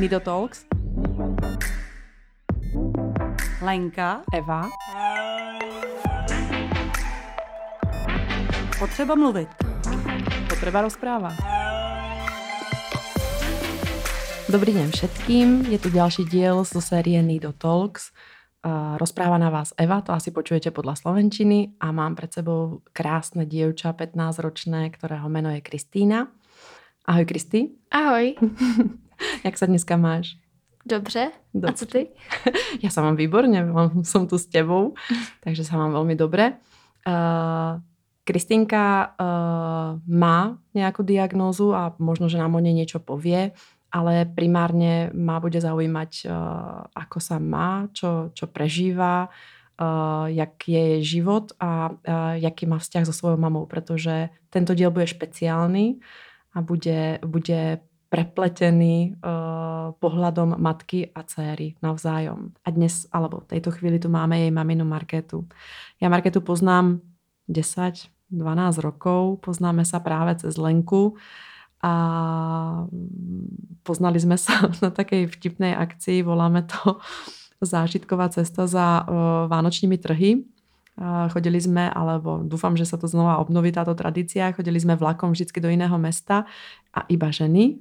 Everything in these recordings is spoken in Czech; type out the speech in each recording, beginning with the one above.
Nido Talks. Lenka. Eva. Potřeba mluvit. Potreba rozpráva. Dobrý den všetkým, je tu ďalší diel zo série Nido Talks. Rozpráva na vás Eva, to asi počujete podľa slovenčiny a mám pred sebou krásne dievča, 15-ročné, ktorého meno je Kristýna. Ahoj Kristý. Ahoj. Jak se dneska máš? Dobře. Dobře. A co ty? Já se mám výborně, jsem tu s tebou, takže se mám velmi dobré. Uh, Kristýnka uh, má nějakou diagnózu a možno, že nám o nej niečo povie, ale primárne ma bude zaujímať, uh, ako sa má, čo, čo prežíva, uh, jak je jej život a uh, jaký má vzťah so svojou mamou, pretože tento diel bude špeciálny a bude, bude prepletený uh, pohľadom matky a céry navzájom. A dnes, alebo v tejto chvíli tu máme jej maminu Marketu. Ja Marketu poznám 10, 12 rokov, poznáme sa práve cez Lenku a poznali sme sa na takej vtipnej akcii, voláme to zážitková cesta za uh, vánočními trhy Chodili jsme, alebo dúfam, že sa to znova obnoví táto tradícia, chodili sme vlakom vždycky do jiného mesta a iba ženy,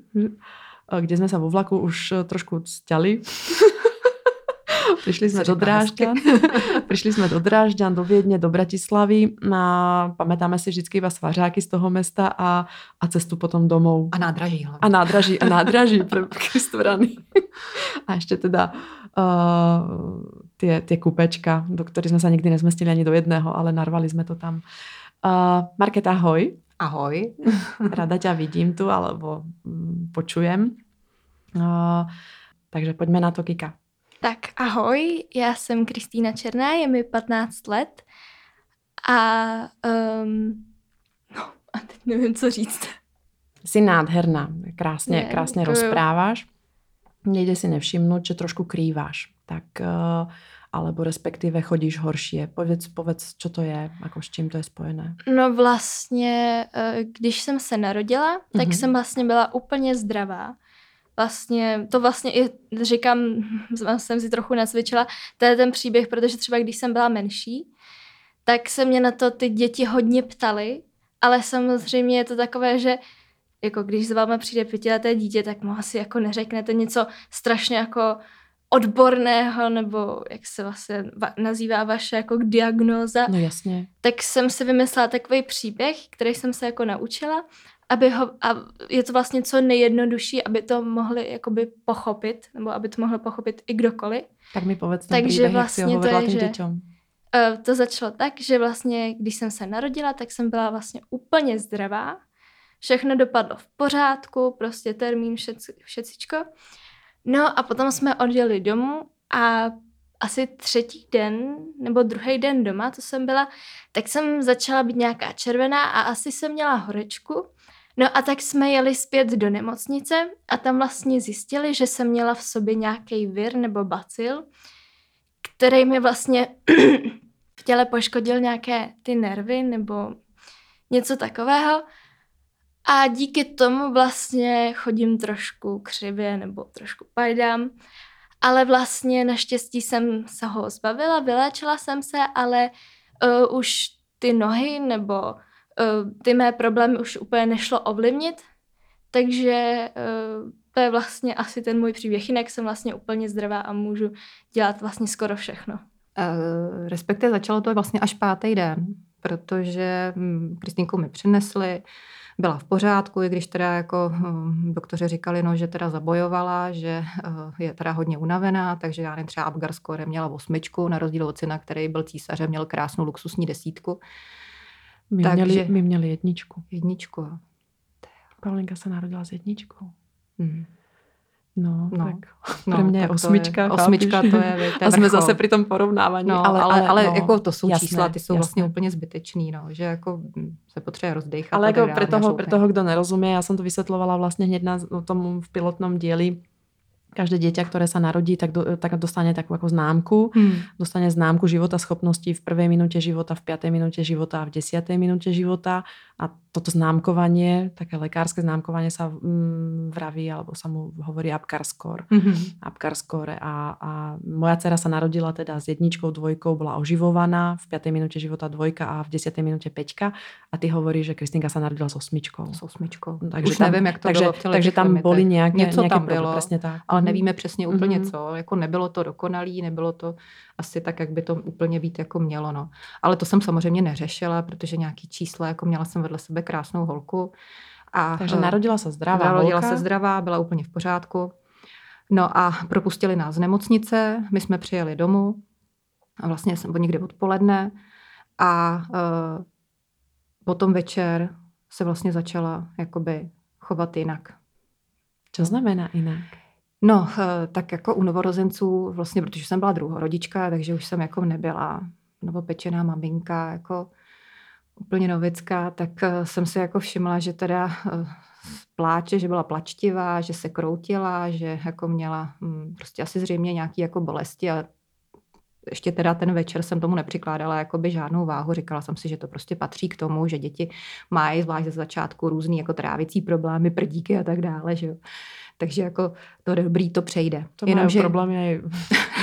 kde sme sa vo vlaku už trošku stěli. Přišli jsme do Drážďan, přišli jsme do Drážďan, do Viedně, do Bratislavy a pamätáme si vždycky iba svařáky z toho mesta a, a cestu potom domů. A nádraží hlavně. A nádraží, a nádraží Kristovrany. a ještě teda uh, tie, tie kupečka, do ktorých sme sa nikdy nezmestili ani do jedného, ale narvali sme to tam. Uh, Marketa, ahoj. Ahoj. Rada ťa vidím tu, alebo um, počujem. Uh, takže pojďme na to, Kika. Tak ahoj, já jsem Kristýna Černá, je mi 15 let a um, no a teď nevím, co říct. Jsi nádherná, krásně, krásně rozpráváš. Nejde si nevšimnout, že trošku krýváš. Tak uh, alebo respektive chodíš horší. Povedz, povedz, co to je, jako s čím to je spojené. No vlastně, eh, když jsem se narodila, tak mm-hmm. jsem vlastně byla úplně zdravá. Vlastně, to vlastně i říkám, jsem si trochu nacvičila, to je ten příběh, protože třeba když jsem byla menší, tak se mě na to ty děti hodně ptali, ale samozřejmě je to takové, že jako když s váma přijde pětileté dítě, tak mu asi jako neřeknete něco strašně jako odborného, nebo jak se vlastně nazývá vaše jako diagnóza. No jasně. Tak jsem si vymyslela takový příběh, který jsem se jako naučila, aby ho, a je to vlastně co nejjednodušší, aby to mohli jakoby pochopit, nebo aby to mohl pochopit i kdokoliv. Tak mi povedz ten Takže příběh, vlastně jak si ho to je, že, děťom. Uh, to začalo tak, že vlastně, když jsem se narodila, tak jsem byla vlastně úplně zdravá. Všechno dopadlo v pořádku, prostě termín, všeci, všecičko. No a potom jsme odjeli domů a asi třetí den nebo druhý den doma, to jsem byla, tak jsem začala být nějaká červená a asi jsem měla horečku. No a tak jsme jeli zpět do nemocnice a tam vlastně zjistili, že jsem měla v sobě nějaký vir nebo bacil, který mi vlastně v těle poškodil nějaké ty nervy nebo něco takového. A díky tomu vlastně chodím trošku křivě nebo trošku pajdám. Ale vlastně naštěstí jsem se ho zbavila, vyléčila jsem se, ale uh, už ty nohy nebo uh, ty mé problémy už úplně nešlo ovlivnit. Takže uh, to je vlastně asi ten můj příběh. Jinak jsem vlastně úplně zdravá a můžu dělat vlastně skoro všechno. Uh, respektive začalo to vlastně až pátý den, protože hm, Kristýnku mi přinesli, byla v pořádku, i když teda jako hm, doktoři říkali, no, že teda zabojovala, že eh, je teda hodně unavená, takže já nevím, třeba Abgar skoro měla osmičku, na rozdíl od syna, který byl císařem, měl krásnou luxusní desítku. My, takže, měli, my měli jedničku. Jedničku, jo. Paulinka se narodila s jedničkou. Hmm. No, no, tak no, pro mě je osmička. To je, osmička to je, to je A jsme zase při tom porovnávání. No, ale ale, ale no, jako to jsou jasné, čísla, ty jsou jasné. vlastně úplně zbytečný, no, že jako se potřebuje rozdechat. Ale jako pro toho, pro toho, kdo nerozumí, já jsem to vysvětlovala vlastně hned na tom v pilotnom díli, každé dieťa, ktoré sa narodí, tak, do, tak dostane takú ako známku. Hmm. Dostane známku života schopností v prvej minúte života, v piatej minúte života a v desiatej minúte života. A toto známkovanie, také lekárske známkovanie sa mm, vraví, alebo sa mu hovorí Apgar score. Mm-hmm. Apgar score a, a moja dcera sa narodila teda s jedničkou, dvojkou, bola oživovaná, v 5. minúte života dvojka a v 10. minúte peťka a ty hovorí, že Kristýnka sa narodila s osmičkou. S osmičkou. Takže Už tam, nevím, jak to takže, bylo v Takže tam boli nějaké, Něco nějaké tam bylo, přesně tak. ale mhm. nevíme přesně úplně mm-hmm. co. Jako nebylo to dokonalý, nebylo to asi tak, jak by to úplně být jako mělo. No. Ale to jsem samozřejmě neřešila, protože nějaký čísla, jako měla jsem vedle sebe krásnou holku. A, Takže eh, narodila se zdravá Narodila holka. se zdravá, byla úplně v pořádku. No a propustili nás z nemocnice, my jsme přijeli domů, a vlastně jsem byl někdy odpoledne a uh, potom večer se vlastně začala jakoby chovat jinak. Co znamená jinak? No, eh, tak jako u novorozenců, vlastně, protože jsem byla druhorodička, takže už jsem jako nebyla novopečená maminka, jako úplně novická, tak eh, jsem si jako všimla, že teda eh, pláče, že byla plačtivá, že se kroutila, že jako měla hm, prostě asi zřejmě nějaký jako bolesti a ještě teda ten večer jsem tomu nepřikládala jakoby žádnou váhu. Říkala jsem si, že to prostě patří k tomu, že děti mají zvlášť ze začátku různý jako trávicí problémy, prdíky a tak dále. Že jo. Takže jako to dobrý, to přejde. To Jenom, že... problém je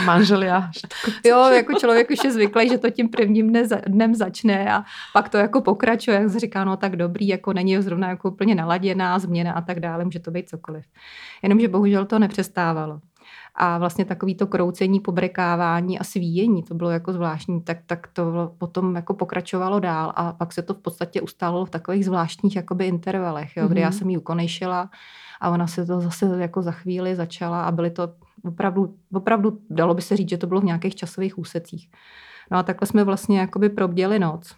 manželia. jo, jako člověk už je zvyklý, že to tím prvním dne, dnem začne a pak to jako pokračuje, jak se říká, no tak dobrý, jako není zrovna jako úplně naladěná změna a tak dále, může to být cokoliv. Jenomže bohužel to nepřestávalo. A vlastně takový to kroucení, pobrekávání a svíjení, to bylo jako zvláštní, tak, tak to potom jako pokračovalo dál a pak se to v podstatě ustálo v takových zvláštních jakoby intervalech, jo, mm-hmm. kdy já mhm. jsem ji ukonejšila a ona se to zase jako za chvíli začala a byly to opravdu, opravdu dalo by se říct, že to bylo v nějakých časových úsecích. No a takhle jsme vlastně jakoby probděli noc.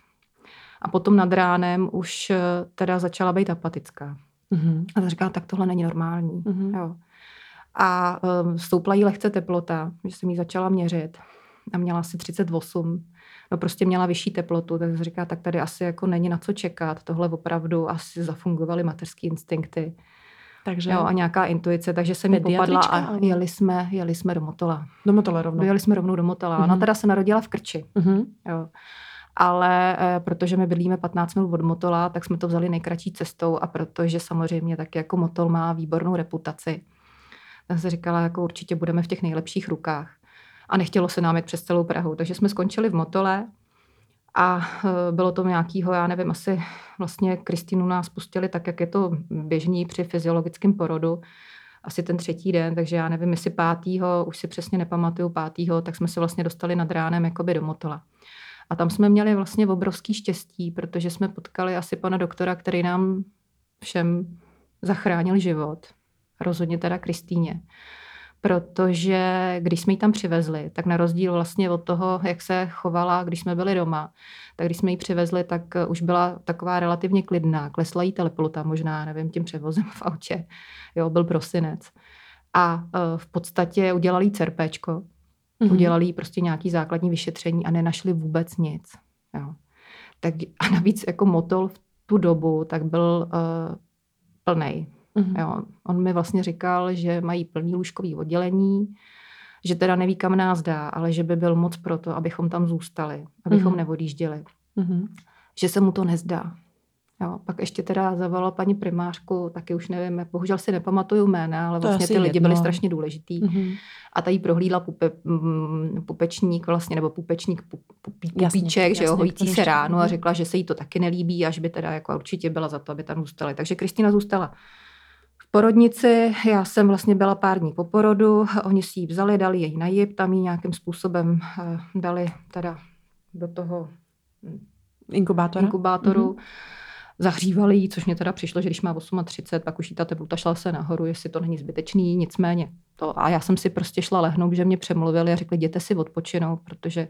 A potom nad ránem už eh, teda začala být apatická. Mm-hmm. A to říká, tak tohle není normální. Mm-hmm. Jo. A um, stoupla jí lehce teplota, že jsem jí začala měřit a měla asi 38. No prostě měla vyšší teplotu, tak říká, tak tady asi jako není na co čekat. Tohle opravdu asi zafungovaly mateřské instinkty. Takže... Jo, a nějaká intuice, takže se mi popadla a jeli jsme, jeli jsme do Motola. Do Motola rovnou. Jeli jsme rovnou do Motola. Mm-hmm. Ona teda se narodila v Krči. Mm-hmm. Jo. Ale e, protože my bydlíme 15 minut od Motola, tak jsme to vzali nejkratší cestou a protože samozřejmě tak jako Motol má výbornou reputaci, tak se říkala, jako určitě budeme v těch nejlepších rukách. A nechtělo se nám jít přes celou Prahu. Takže jsme skončili v Motole a e, bylo to nějakýho, já nevím, asi vlastně Kristinu nás pustili tak, jak je to běžný při fyziologickém porodu, asi ten třetí den, takže já nevím, jestli pátýho, už si přesně nepamatuju pátýho, tak jsme se vlastně dostali nad ránem jakoby do Motola. A tam jsme měli vlastně obrovský štěstí, protože jsme potkali asi pana doktora, který nám všem zachránil život. Rozhodně teda Kristýně protože když jsme ji tam přivezli, tak na rozdíl vlastně od toho, jak se chovala, když jsme byli doma, tak když jsme ji přivezli, tak už byla taková relativně klidná. Klesla jí telepolota možná, nevím, tím převozem v autě. Jo, byl prosinec. A e, v podstatě udělali jí cerpéčko, mm-hmm. udělali jí prostě nějaký základní vyšetření a nenašli vůbec nic. Jo. Tak, a navíc jako motol v tu dobu tak byl uh, plnej. Mm-hmm. Jo. On mi vlastně říkal, že mají plný lůžkový oddělení, že teda neví, kam nás dá, ale že by byl moc pro to, abychom tam zůstali, abychom mm-hmm. neodjížděli. Mm-hmm. Že se mu to nezdá. Jo, pak ještě teda zavolala paní primářku, taky už nevím, bohužel si nepamatuju jména, ale to vlastně ty lidi jedno. byli strašně důležitý. Mm-hmm. A ta jí prohlídla pupe, pupečník vlastně, nebo pupečník pupí, pupíček, jasně, že jo, hojící se ráno a mhm. řekla, že se jí to taky nelíbí a že by teda jako určitě byla za to, aby tam zůstali. Takže Kristýna zůstala porodnici. Já jsem vlastně byla pár dní po porodu, oni si ji vzali, dali jej na jib, tam ji nějakým způsobem eh, dali teda do toho inkubátora. inkubátoru. Mm-hmm. Zahřívali ji, což mě teda přišlo, že když má 38, pak už jí ta teplota šla se nahoru, jestli to není zbytečný, nicméně to. A já jsem si prostě šla lehnout, že mě přemluvili a řekli, jděte si odpočinout, protože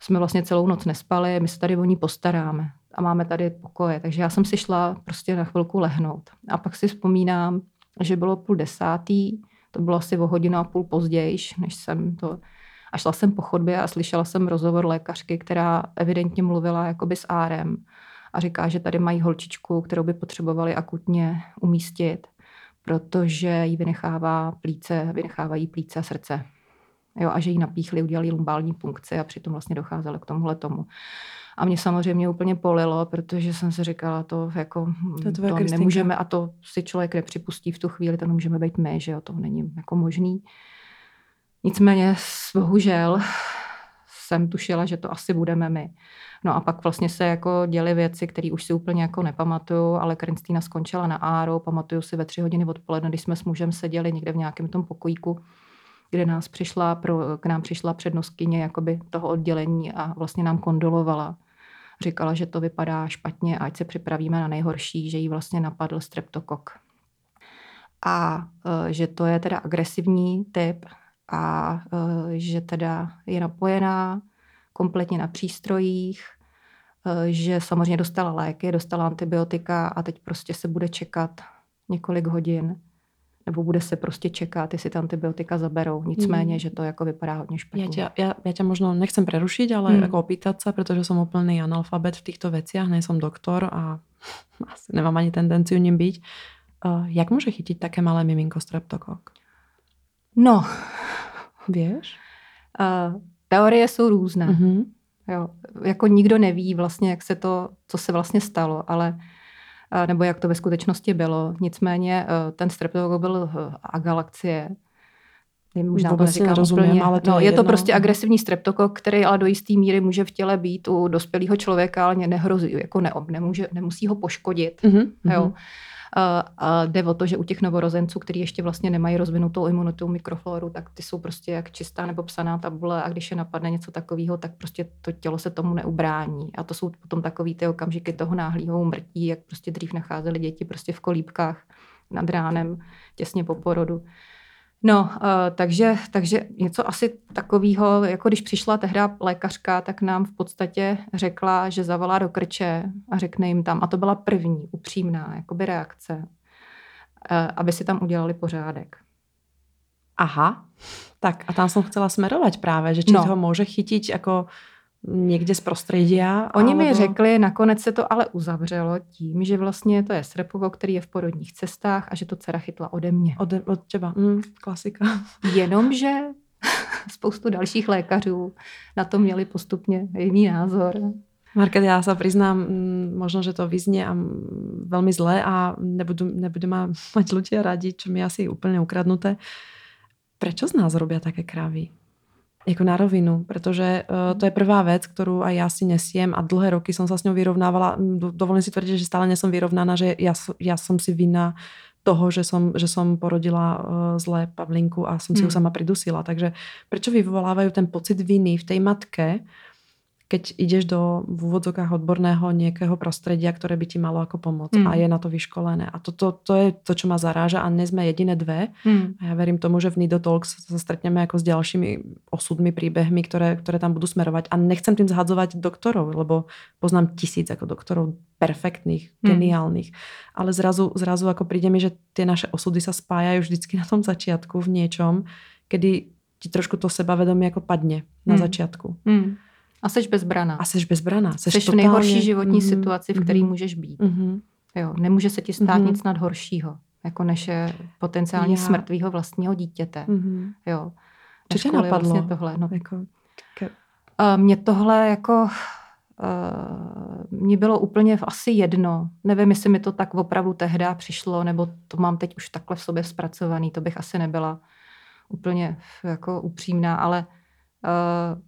jsme vlastně celou noc nespali, my se tady o ní postaráme a máme tady pokoje. Takže já jsem si šla prostě na chvilku lehnout. A pak si vzpomínám, že bylo půl desátý, to bylo asi o hodinu a půl později, než jsem to... A šla jsem po chodbě a slyšela jsem rozhovor lékařky, která evidentně mluvila jakoby s Árem a říká, že tady mají holčičku, kterou by potřebovali akutně umístit, protože jí vynechává plíce, vynechávají plíce a srdce. Jo, a že jí napíchli, udělali lumbální punkci a přitom vlastně docházelo k tomuhle tomu. A mě samozřejmě úplně polilo, protože jsem si říkala, to jako To tvoje to nemůžeme a to si člověk nepřipustí v tu chvíli, to nemůžeme být my, že jo, to není jako možný. Nicméně bohužel jsem tušila, že to asi budeme my. No a pak vlastně se jako děly věci, které už si úplně jako nepamatuju, ale Kristýna skončila na áro, pamatuju si ve tři hodiny odpoledne, když jsme s mužem seděli někde v nějakém tom pokojíku, kde nás přišla pro, k nám přišla přednostkyně jakoby toho oddělení a vlastně nám kondolovala. Říkala, že to vypadá špatně, ať se připravíme na nejhorší, že jí vlastně napadl streptokok. A e, že to je teda agresivní typ a e, že teda je napojená kompletně na přístrojích, e, že samozřejmě dostala léky, dostala antibiotika a teď prostě se bude čekat několik hodin nebo bude se prostě čekat, jestli ty antibiotika zaberou. Nicméně, Mm. že to jako vypadá hodně špatně. Ja ťa, ja, ja ťa možno nechcem prerušiť, ale Mm. mm. ako opýtať sa, pretože som úplný analfabet v týchto veciach, nie som doktor a asi nemám ani tendenciu ním byť. Uh, jak môže chytiť také malé miminko streptokok? No, Vieš? uh, teorie jsou různé. Uh-huh. Jo, jako nikdo neví vlastně, jak se to, co se vlastně stalo, ale nebo jak to ve skutečnosti bylo. Nicméně eh, ten streptokok byl eh, agalaxie. Možná Vůbec to si neříkám nerozumím, úplně. ale to no, je je to jedno. prostě agresivní streptokok, který ale do jisté míry může v těle být u dospělého člověka, ale nehrozí, jako ne, nemůže, nemusí ho poškodit. Uh-huh. Jo. A, jde o to, že u těch novorozenců, kteří ještě vlastně nemají rozvinutou imunitu mikrofloru, tak ty jsou prostě jak čistá nebo psaná tabule a když je napadne něco takového, tak prostě to tělo se tomu neubrání. A to jsou potom takový ty okamžiky toho náhlého umrtí, jak prostě dřív nacházeli děti prostě v kolíbkách nad ránem, těsně po porodu. No, uh, takže, takže něco asi takového, jako když přišla tehda lékařka, tak nám v podstatě řekla, že zavolá do krče a řekne jim tam, a to byla první upřímná jakoby reakce, uh, aby si tam udělali pořádek. Aha, tak a tam som chcela smerovať práve, že či No. ho môže chytiť ako niekde z prostredia. Oni mi alebo... řekli, nakonec se to ale uzavřelo tím, že vlastně to je srepovo, který je v porodních cestách a že to dcera chytla ode mě. Od, od teba. Mm, klasika. Jenomže spoustu dalších lékařů na to měli postupně jiný názor. Market, ja sa priznám, mm, možno, že to vyznie a veľmi zle a nebudú, nebudú ma mať ľudia radi, čo mi je asi úplne ukradnuté. Prečo z nás robia také kravy? Jako na rovinu, pretože uh, to je prvá vec, ktorú aj ja si nesiem a dlhé roky som sa s ňou vyrovnávala. Do- Dovolím si tvrdiť, že stále nesom vyrovnaná, že so- ja som si vinná toho, že som, že som porodila uh, zlé Pavlinku a som si ju Hmm. sama pridusila. Takže prečo vyvolávajú ten pocit viny v tej matke, keď ideš do v úvodzokách odborného nejakého prostredia, ktoré by ti malo ako pomôcť Mm. a je na to vyškolené. A to, to, to je to, čo ma zaráža a sme jediné dve. Hmm. A ja verím tomu, že v Nido Talks sa stretneme ako s ďalšími osudmi, príbehmi, ktoré, ktoré tam budú smerovať. A nechcem tým zhadzovať doktorov, lebo poznám tisíc ako doktorov perfektných, Hmm. geniálnych. Ale zrazu, zrazu ako príde mi, že tie naše osudy sa spájajú vždycky na tom začiatku v niečom, kedy ti trošku to sebavedomie ako padne na Hmm. začiatku. Hmm. A seš bezbraná. A seš bezbraná. Seš, Seš v totálně- nejhorší životní Mhm, situaci, v které mhm, můžeš být. mhm. Jo, nemůže se ti stát Mhm. nic nad horšího, jako než je potenciálně Já- smrt tvýho vlastního dítěte. Mhm. Jo. Co tě kvůli napadlo? Vlastně tohle, no. Jako, ke, A Mně tohle jako uh, mně bylo úplně asi jedno. Nevím, jestli mi to tak opravdu tehdy přišlo, nebo to mám teď už takhle v sobě zpracovaný. To bych asi nebyla úplně jako upřímná, ale uh,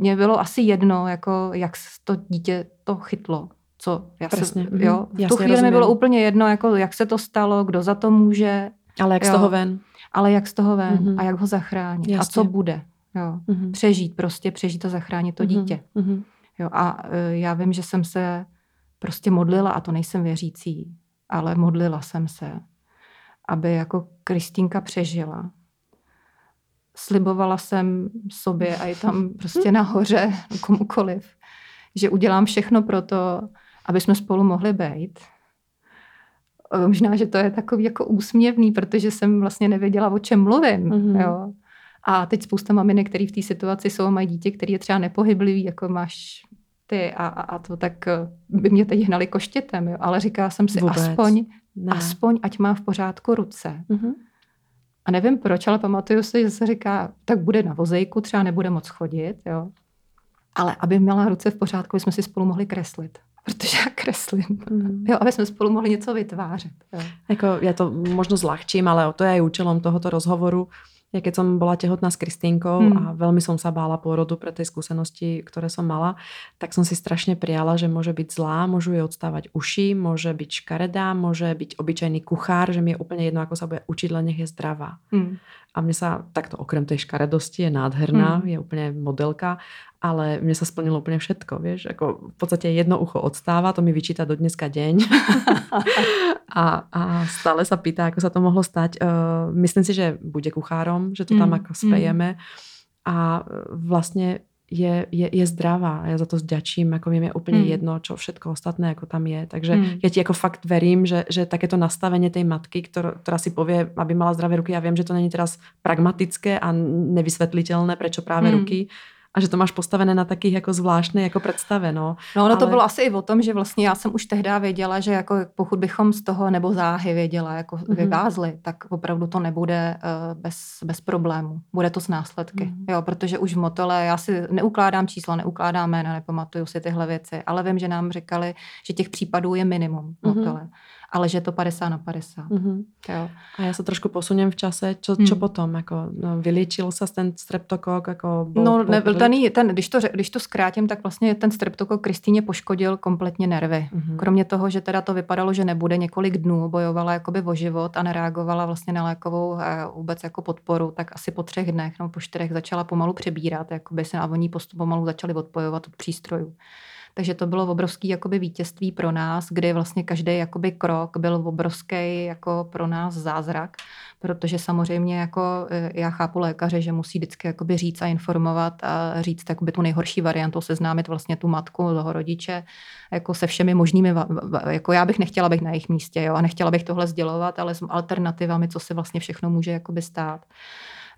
mně bylo asi jedno, jako jak to dítě to chytlo. Co? Já Přesně, se, mhm. jo, v tu Jasně, chvíli mi rozumím. bylo úplně jedno, jako jak se to stalo, kdo za to může, ale jak z Jo. toho ven? ale jak z toho ven Mhm. a jak ho zachránit a Jasně. co bude. Jo. Mhm. Přežít prostě, přežít a zachránit to Mhm, dítě. mhm. Jo, a e, já vím, že jsem se prostě modlila, a to nejsem věřící, ale modlila jsem se, aby jako Kristýnka přežila. Slibovala jsem sobě a i tam prostě nahoře komukoliv, že udělám všechno pro to, aby jsme spolu mohli být. Možná, že to je takový jako úsměvný, protože jsem vlastně nevěděla, o čem mluvím. Mhm. Jo. A teď spousta maminek, který v té situaci jsou mají dítě, který je třeba nepohyblivý, jako máš ty a, a, a to, tak eh, by mě teď hnali koštětem, jo. ale říkala jsem si, Vůbec. aspoň, Ne. aspoň, ať má v pořádku ruce. Mhm. A nevím proč, ale pamatuju si, že se říká, tak bude na vozejku, třeba nebude moc chodit, jo. ale aby měla ruce v pořádku, jsme si spolu mohli kreslit protože já kreslím. Mm. Jo, aby jsme spolu mohli něco vytvářet. Jo. Jako, ja to možno zľahčím, ale to je aj účelom tohoto rozhovoru, ja keď som bola tehotná s Kristínkou hmm. a veľmi som sa bála pôrodu pre tej skúsenosti, ktoré som mala, tak som si strašne prijala, že môže byť zlá, môžu jej odstávať uši, môže byť škaredá, môže byť obyčajný kuchár, že mi je úplne jedno, ako sa bude učiť, len nech je zdravá. Hmm. A mne sa takto okrem tej škaredosti je nádherná, hmm. je úplne modelka, ale mne sa splnilo úplne všetko, vieš, ako v podstate jedno ucho odstáva, to mi vyčíta do dneska deň a, a stále sa pýta, ako sa to mohlo stať. Uh, myslím si, že bude kuchárom, že to tam mm, ako spejeme mm. a vlastne je, je, je zdravá a ja za to zďačím, ako mi je úplne mm. jedno, čo všetko ostatné, ako tam je. Takže mm. ja ti ako fakt verím, že, že takéto nastavenie tej matky, ktorá, ktorá si povie, aby mala zdravé ruky, ja viem, že to není teraz pragmatické a nevysvetliteľné, prečo práve mm. ruky, a že to máš postavené na takých jako zvláštní jako představe. No, no ono Ale... to bylo asi i o tom, že vlastně já jsem už tehdy věděla, že jako pokud bychom z toho nebo záhy věděla, jako mm-hmm. vyvázli, tak opravdu to nebude uh, bez, bez problému. Bude to s následky. Mm-hmm. Jo, protože už v motole, já si neukládám čísla, neukládám jména, nepamatuju si tyhle věci, ale vím, že nám říkali, že těch případů je minimum v motole. Mm-hmm ale že je to 50 na 50. Mm-hmm. Jo. A já se trošku posunem v čase. Čo, mm. čo potom? Jako, no, vyliečil se ten streptokok? Jako bol, no, nebyl ten, ten, když, to, když to zkrátím, tak vlastně ten streptokok Kristýně poškodil kompletně nervy. Mm-hmm. Kromě toho, že teda to vypadalo, že nebude několik dnů, bojovala jakoby o život a nereagovala vlastně na lékovou eh, vůbec jako podporu, tak asi po třech dnech nebo po čtyřech začala pomalu přebírat, jakoby se a oni postup pomalu začali odpojovat od přístrojů. Takže to bylo obrovský jakoby vítězství pro nás, kdy vlastně každý jakoby krok byl obrovský jako pro nás zázrak, protože samozřejmě jako e, já chápu lékaře, že musí vždycky jakoby říct a informovat a říct jakoby tu nejhorší variantu, seznámit vlastně tu matku, toho rodiče, jako se všemi možnými, jako já bych nechtěla být na jejich místě, jo, a nechtěla bych tohle sdělovat, ale s alternativami, co se vlastně všechno může jakoby stát.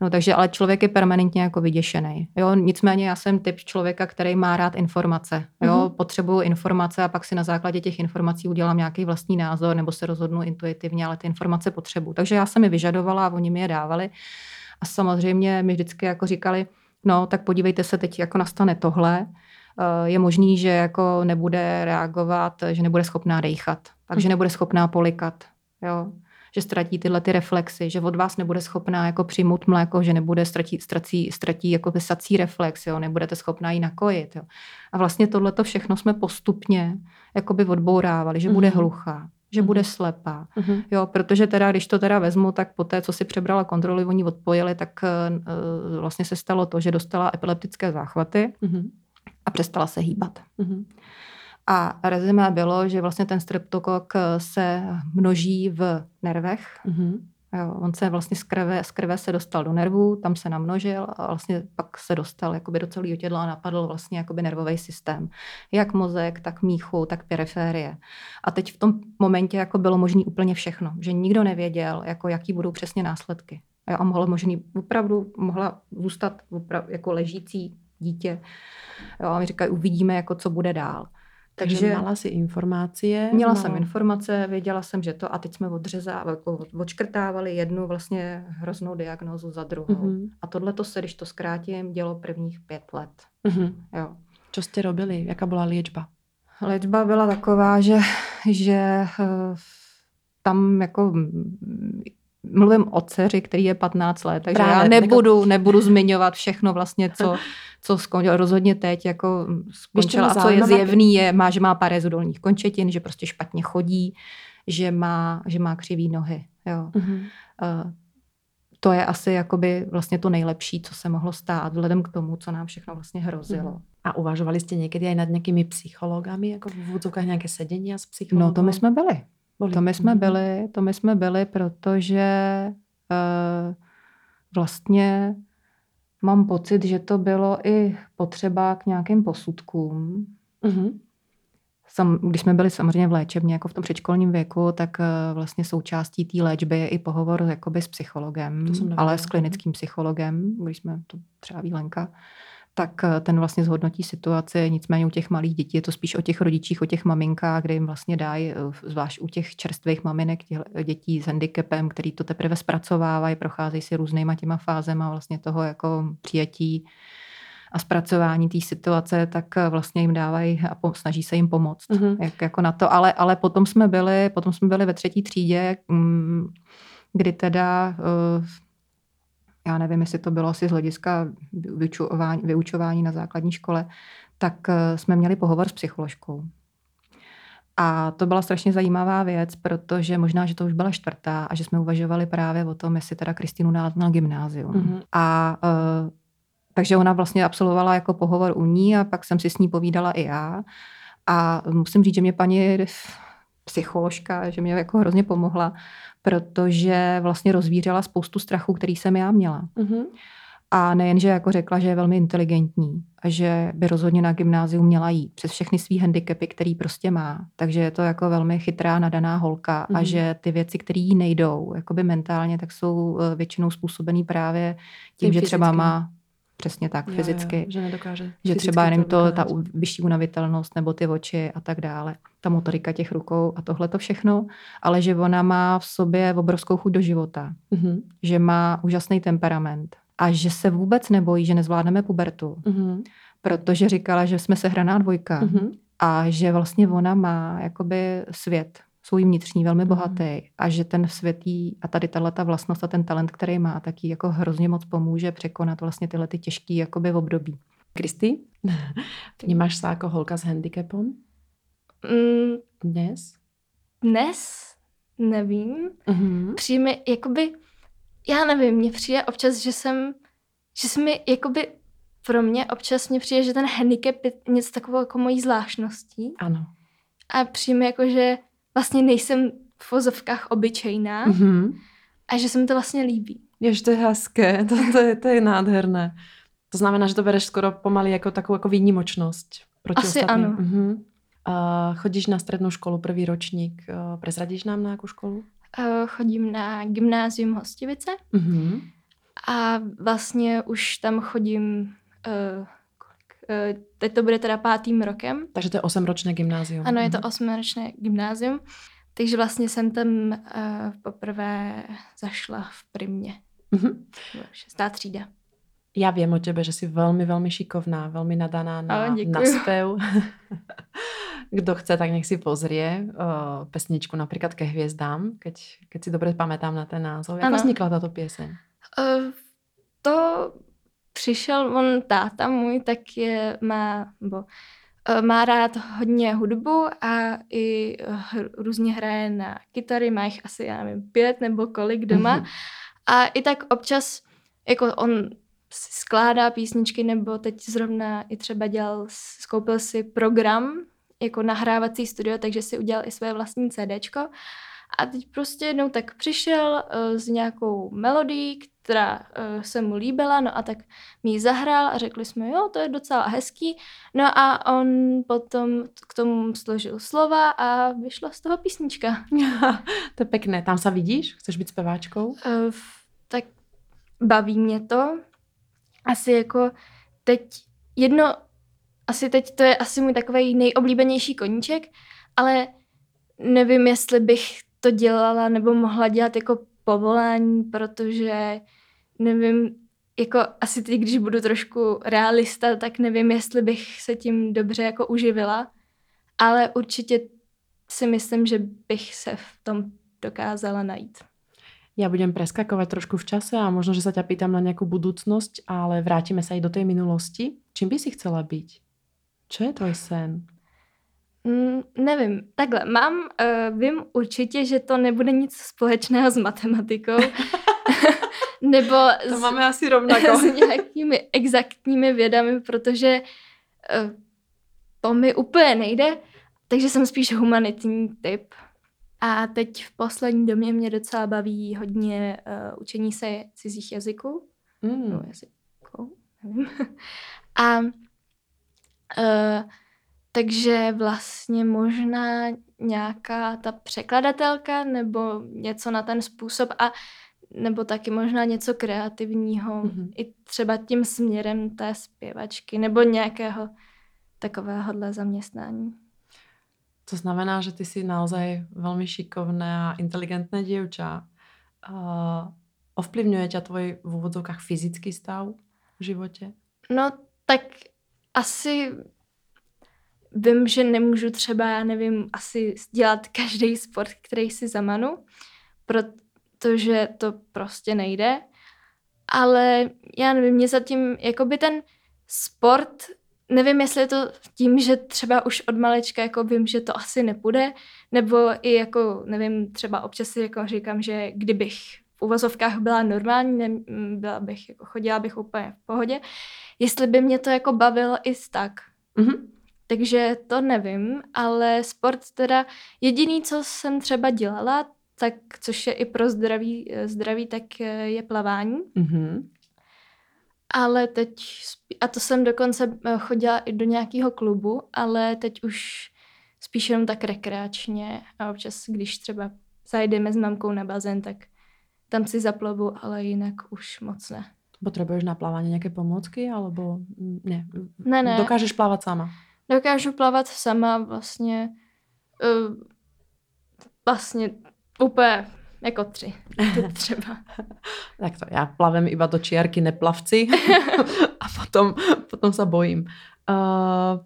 No takže, ale člověk je permanentně jako vyděšený. Jo, nicméně já jsem typ člověka, který má rád informace. Jo, mm-hmm. potřebuju informace a pak si na základě těch informací udělám nějaký vlastní názor nebo se rozhodnu intuitivně, ale ty informace potřebuju. Takže já jsem je vyžadovala a oni mi je dávali. A samozřejmě mi vždycky jako říkali, no tak podívejte se, teď jako nastane tohle, eh, je možný, že jako nebude reagovat, že nebude schopná dejchat, takže mhm. nebude schopná polikat. Jo že ztratí tyhle ty reflexy, že od vás nebude schopná jako přijmout mléko, že nebude ztratí, ztratí, ztratí jako vysací reflex, jo, nebudete schopná ji nakojit. Jo. A vlastně tohleto všechno jsme postupně jakoby odbourávali, že bude mm-hmm. hluchá, že bude mhm. slepá. Mm-hmm. Jo, protože teda, když to teda vezmu, tak po té, co si přebrala kontroly, oni odpojili, tak uh, vlastně se stalo to, že dostala epileptické záchvaty mm-hmm. a přestala se hýbat. Mm-hmm. A rezime bylo, že vlastně ten streptokok se množí v nervech. Mm-hmm. Jo, on se vlastně z krve, z krve se dostal do nervů, tam se namnožil a vlastně pak se dostal jakoby do celého těla a napadl vlastně jakoby nervový systém. Jak mozek, tak míchu, tak periférie. A teď v tom momentě jako bylo možné úplně všechno, že nikdo nevěděl, jako jaký budou přesně následky. Jo, a mohlo možný, opravdu mohla zůstat opravdu, jako ležící dítě. Jo, a mi říkají, uvidíme, jako co bude dál. Takže, Takže mala si informace? Měla mala... jsem informace, věděla jsem, že to a teď jsme odřezávali, jako odškrtávali jednu vlastně hroznou diagnózu za druhou. Mm-hmm. A tohle to se, když to zkrátím, dělo prvních pět let. Mm-hmm. Jo. Co jste robili? Jaká byla léčba? Léčba byla taková, že, že uh, tam jako mluvím o dceři, který je 15 let, takže Právě, já nebudu, jako... nebudu zmiňovat všechno vlastně, co, co skončilo. Rozhodně teď jako skončila a co je zjevný, je, má, že má parézu dolních končetin, že prostě špatně chodí, že má, že má křivý nohy. Jo. Mm-hmm. Uh, to je asi jakoby vlastně to nejlepší, co se mohlo stát, vzhledem k tomu, co nám všechno vlastně hrozilo. Mm. A uvažovali jste někdy i nad nějakými psychologami, jako v vůdzovkách nějaké sedení s psychologem? No to my jsme byli. Byli. To my jsme mm. byli, to my jsme byli, protože uh, vlastně mám pocit, že to bylo i potřeba k nějakým posudkům. Mm-hmm. Sam, když jsme byli samozřejmě v léčebně, jako v tom předškolním věku, tak uh, vlastně součástí té léčby je i pohovor jakoby s psychologem, ale s klinickým psychologem, když jsme to třeba Výlenka tak eh, ten vlastně zhodnotí situaci. Nicméně u těch malých dětí je to spíš o těch rodičích, o těch maminkách, kde jim vlastně dají, eh, zvlášť u těch čerstvých maminek, těch dětí s handicapem, který to teprve zpracovávají, procházejí si různýma těma fázema vlastně toho jako přijetí a zpracování té situace, tak vlastně jim dávají a snaží se jim pomoct. Mhm. Jak, jako na to. Ale, ale potom jsme byli, potom jsme byli ve třetí třídě, mm, kdy teda eh, já nevím, jestli to bylo asi z hlediska vyučování, vyučování na základní škole, tak eh, jsme měli pohovor s psycholožkou. A to byla strašně zajímavá věc, protože možná, že to už byla čtvrtá a že jsme uvažovali právě o tom, jestli teda Kristýnu dát na gymnázium. Mhm. A uh, takže ona vlastně absolvovala jako pohovor u ní a pak jsem si s ní povídala i já. A musím říct, že mě paní psycholožka, že mě jako hrozně pomohla, protože vlastně rozvířila spoustu strachu, který jsem já měla. Mhm. A nejen, že jako řekla, že je velmi inteligentní a že by rozhodně na gymnázium měla jít přes všechny svý handicapy, který prostě má. Takže je to jako velmi chytrá, nadaná holka mm-hmm. a Mhm. že ty věci, které jí nejdou, jakoby mentálně, tak jsou eh, většinou způsobený právě tím, Tím že třeba má přesně tak Jo, fyzicky. Jo, že nedokáže. Že fyzicky třeba jenom to, ta vyšší unavitelnost nebo ty oči a tak dále. Ta motorika těch rukou a tohle to všechno. Ale že ona má v sobě obrovskou chuť do života. Mhm. Že má úžasný temperament. A že se vůbec nebojí, že nezvládneme pubertu. Mhm. Protože říkala, že jsme sehraná dvojka. Mhm. A že vlastně ona má jakoby svět svůj vnitřní, velmi bohatý. A že ten svět jí, a tady tahle ta vlastnost a ten talent, který má, tak jí jako hrozně moc pomůže překonat vlastně tyhle ty těžký jakoby období. Kristy, vnímáš se jako holka s handicapem Mm, dnes? dnes nevím. Mhm. Přijde mi, jakoby, já nevím, mně přijde občas, že jsem, že se mi, jakoby, pro mě občas mně přijde, že ten handicap je něco takového jako mojí zvláštností. Ano. A přijde mi jako, že vlastně nejsem v vozovkách obyčejná Mhm. a že se mi to vlastně líbí. Jež to je hezké, to, to, je, to je nádherné. To znamená, že to bereš skoro pomaly jako takovou jako výnimočnost proti Asi ostatním. ano. Mhm. Uh, chodíš na střední školu, první ročník. Uh, prezradíš nám na jakou školu? Eh, Chodím na gymnázium Hostivice Mhm. a vlastně už tam chodím, uh, uh, teď to bude teda pátým rokem. Takže to je osemročné gymnázium. Ano, je to Mhm. osmiročné gymnázium, takže vlastně jsem tam uh, poprvé zašla v primě. Mhm. Bylo Šestá třída. Já vím o tebe, že jsi velmi, velmi šikovná, velmi nadaná na, O, děkuju. na spev. Kdo chce, tak nech si pozrie uh, pesničku například ke hvězdám, keď, keď si dobře pamätám na ten názov. Jak vznikla tato pěseň? Uh, přišel on táta můj, tak je, má, bo, uh, má rád hodně hudbu a i uh, různě hraje na kytary, má jich asi, já nevím, pět nebo kolik doma. Mhm. A i tak občas, jako on si skládá písničky, nebo teď zrovna i třeba dělal, skoupil si program, jako nahrávací studio, takže si udělal i své vlastní CDčko. A teď prostě jednou tak přišel uh, s nějakou melodií, která uh, se mu líbila, no a tak mi ji zahrál a řekli jsme, jo, to je docela hezký. No a on potom k tomu složil slova a vyšla z toho písnička. to je pekné. Tam se vidíš? Chceš být zpěváčkou? Uh, tak baví mě to. Asi jako teď jedno, asi teď to je asi můj takový nejoblíbenější koníček, ale nevím, jestli bych to dělala nebo mohla dělat jako povolání, protože nevím, jako asi teď, když budu trošku realista, tak nevím, jestli bych se tím dobře jako uživila, ale určitě si myslím, že bych se v tom dokázala najít. Ja budem preskakovať trošku v čase a možno, že sa ťa pýtam na nejakú budúcnosť, ale vrátime sa aj do tej minulosti. Čím by si chcela byť? Čo je tvoj sen? Mm, nevím, takhle, mám, uh, vím určitě, že to nebude nic společného s matematikou, nebo To s, máme asi rovnako. s nějakými exaktními vědami, protože uh, to mi úplně nejde, takže jsem spíš humanitní typ. A teď v poslední době mě docela baví hodně uh, učení se cizích jazyků. no, Mm. jazykou, nevím. A uh, takže vlastně možná nějaká ta překladatelka nebo něco na ten způsob a nebo taky možná něco kreativního, Mhm. mm-hmm. i třeba tím směrem té zpěvačky nebo nějakého takovéhohle zaměstnání. To znamená, že ty si naozaj veľmi šikovné a inteligentné dievča. Uh, ovplyvňuje ťa tvoj v úvodzovkách fyzický stav v živote? No tak asi vím, že nemůžu třeba, já nevím, asi dělat každý sport, který si zamanu, protože to prostě nejde. Ale já nevím, mě zatím, jakoby ten sport, nevím, jestli je to tím, že třeba už od malečka jako vím, že to asi nepůjde, nebo i jako, nevím, třeba občas si jako říkám, že kdybych v uvozovkách byla normální, ne, byla bych, jako chodila bych úplně v pohodě, jestli by mě to jako bavilo i tak. Mm-hmm. Takže to nevím, ale sport teda jediný, co jsem třeba dělala, tak což je i pro zdraví, zdraví tak je plavání. Mm-hmm. Ale teď, a to jsem dokonce eh, chodila i do nějakého klubu, ale teď už spíš jenom tak rekreačně a občas, když třeba zajdeme s mamkou na bazén, tak tam si zaplavu, ale jinak už moc ne. Potřebuješ na plávání nějaké pomůcky, alebo ne? Ne, ne. Dokážeš plavat sama? Dokážu plavat sama vlastně uh, vlastně úplně jako tři. třeba. tak to já plavím iba do čiarky neplavci a potom, potom se bojím. Uh,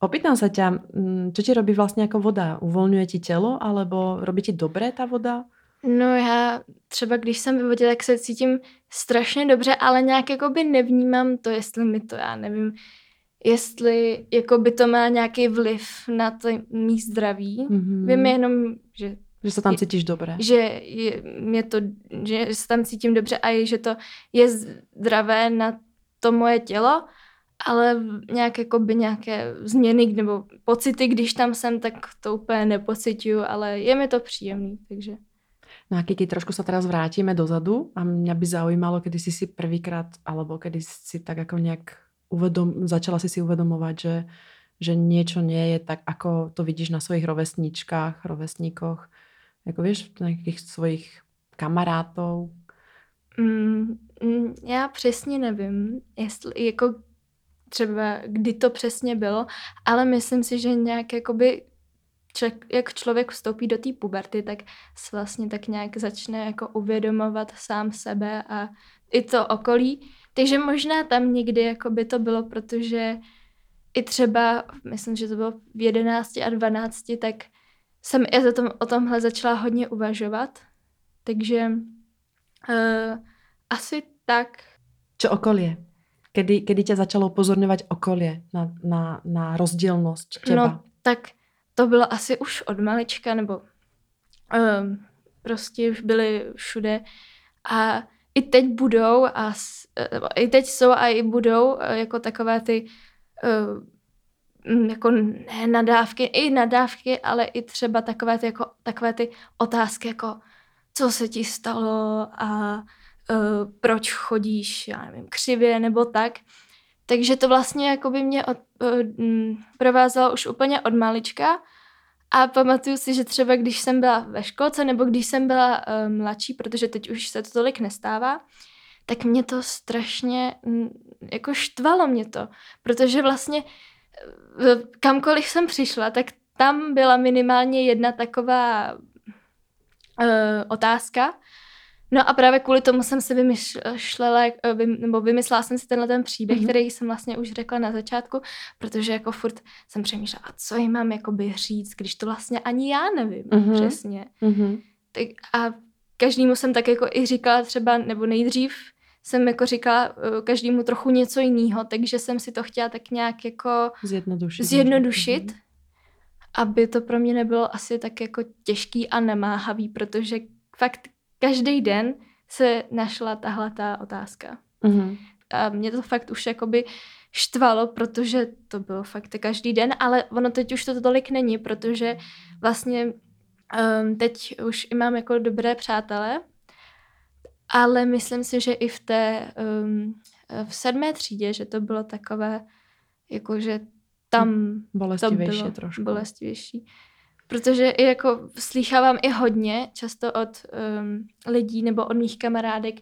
opýtam sa ťa, mm, čo ti robí vlastně jako voda? Uvolňuje ti tělo, alebo robí ti dobré ta voda? No já třeba, když jsem ve vodě, tak se cítím strašně dobře, ale nějak jakoby nevnímám to, jestli mi to, já nevím, jestli jakoby to má nějaký vliv na to mý zdraví. Mm-hmm. Vím jenom, že že se tam cítíš dobře. Že je, mě to, že se tam cítím dobře a je, že to je zdravé na to moje tělo, ale nějak by nějaké změny nebo pocity, když tam jsem, tak to úplně nepocituju, ale je mi to příjemný, takže. No a Kiki, trošku sa teraz vrátime dozadu a mňa by zaujímalo, kedy si si prvýkrát, alebo kedy si tak ako nejak uvedom, začala si si uvedomovať, že, že niečo nie je tak, ako to vidíš na svojich rovesničkách, rovesníkoch, jako víš, nějakých svojich kamarátů? Mm, mm, já přesně nevím, jestli jako třeba kdy to přesně bylo, ale myslím si, že nějak jakoby člověk, jak člověk vstoupí do té puberty, tak se vlastně tak nějak začne jako uvědomovat sám sebe a i to okolí. Takže možná tam někdy jako by to bylo, protože i třeba, myslím, že to bylo v 11 a 12, tak jsem i tom, o tomhle začala hodně uvažovat, takže uh, asi tak. Co okolí? Kedy, kedy tě začalo upozorňovat okolí na, na, na rozdílnost těba? No, tak to bylo asi už od malička, nebo um, prostě už byly všude a i teď budou a i teď jsou a i budou jako takové ty Mm, jako ne nadávky, i nadávky, ale i třeba takové ty, jako, takové ty otázky, jako co se ti stalo a proč chodíš, já nevím, křivě nebo tak. Takže to vlastně jako by mě od, provázelo už úplně od malička a pamatuju si, že třeba když jsem byla ve školce nebo když jsem byla uh, mladší, protože teď už se to tolik nestává, tak mě to strašně jako štvalo mě to, protože vlastně kamkoliv jsem přišla, tak tam byla minimálně jedna taková uh, otázka. No a právě kvůli tomu jsem si vymýšlela, eh, nebo vymyslela jsem si tenhle ten příběh, mm-hmm. který jsem vlastně už řekla na začátku, protože jako furt jsem přemýšlela, a co jim mám jakoby říct, když to vlastně ani já nevím mm-hmm. přesně. Mm-hmm. Tak a každému jsem tak jako i říkala třeba, nebo nejdřív jsem jako říkala uh, každému trochu něco jiného, takže jsem si to chtěla tak nějak jako zjednodušit, zjednodušit mhm. aby to pro mě nebylo asi tak jako těžký a nemáhavý, protože fakt každý den se našla tahle ta otázka. Mm-hmm. A mě to fakt už jakoby štvalo, protože to bylo fakt každý den, ale ono teď už to tolik není, protože vlastně um, teď už i mám jako dobré přátelé, ale myslím si, že i v té um, v sedmé třídě, že to bylo takové, jakože tam bolestivější to bylo trošku. bolestivější. Protože i jako slýchávám i hodně často od um, lidí nebo od mých kamarádek,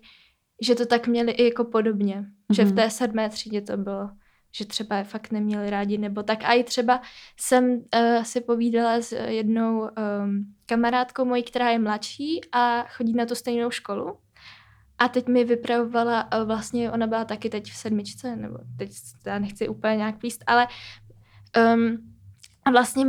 že to tak měli i jako podobně. Mm-hmm. Že v mhm. té sedmé třídě to bylo, že třeba je fakt neměli rádi, nebo tak. A i třeba jsem uh, si povídala s jednou um, kamarádkou mojí, která je mladší a chodí na tu stejnou školu. A teď mi vypravovala, eh, vlastně ona byla taky teď v sedmičce, nebo teď já nechci úplně nějak píst, ale um, a vlastně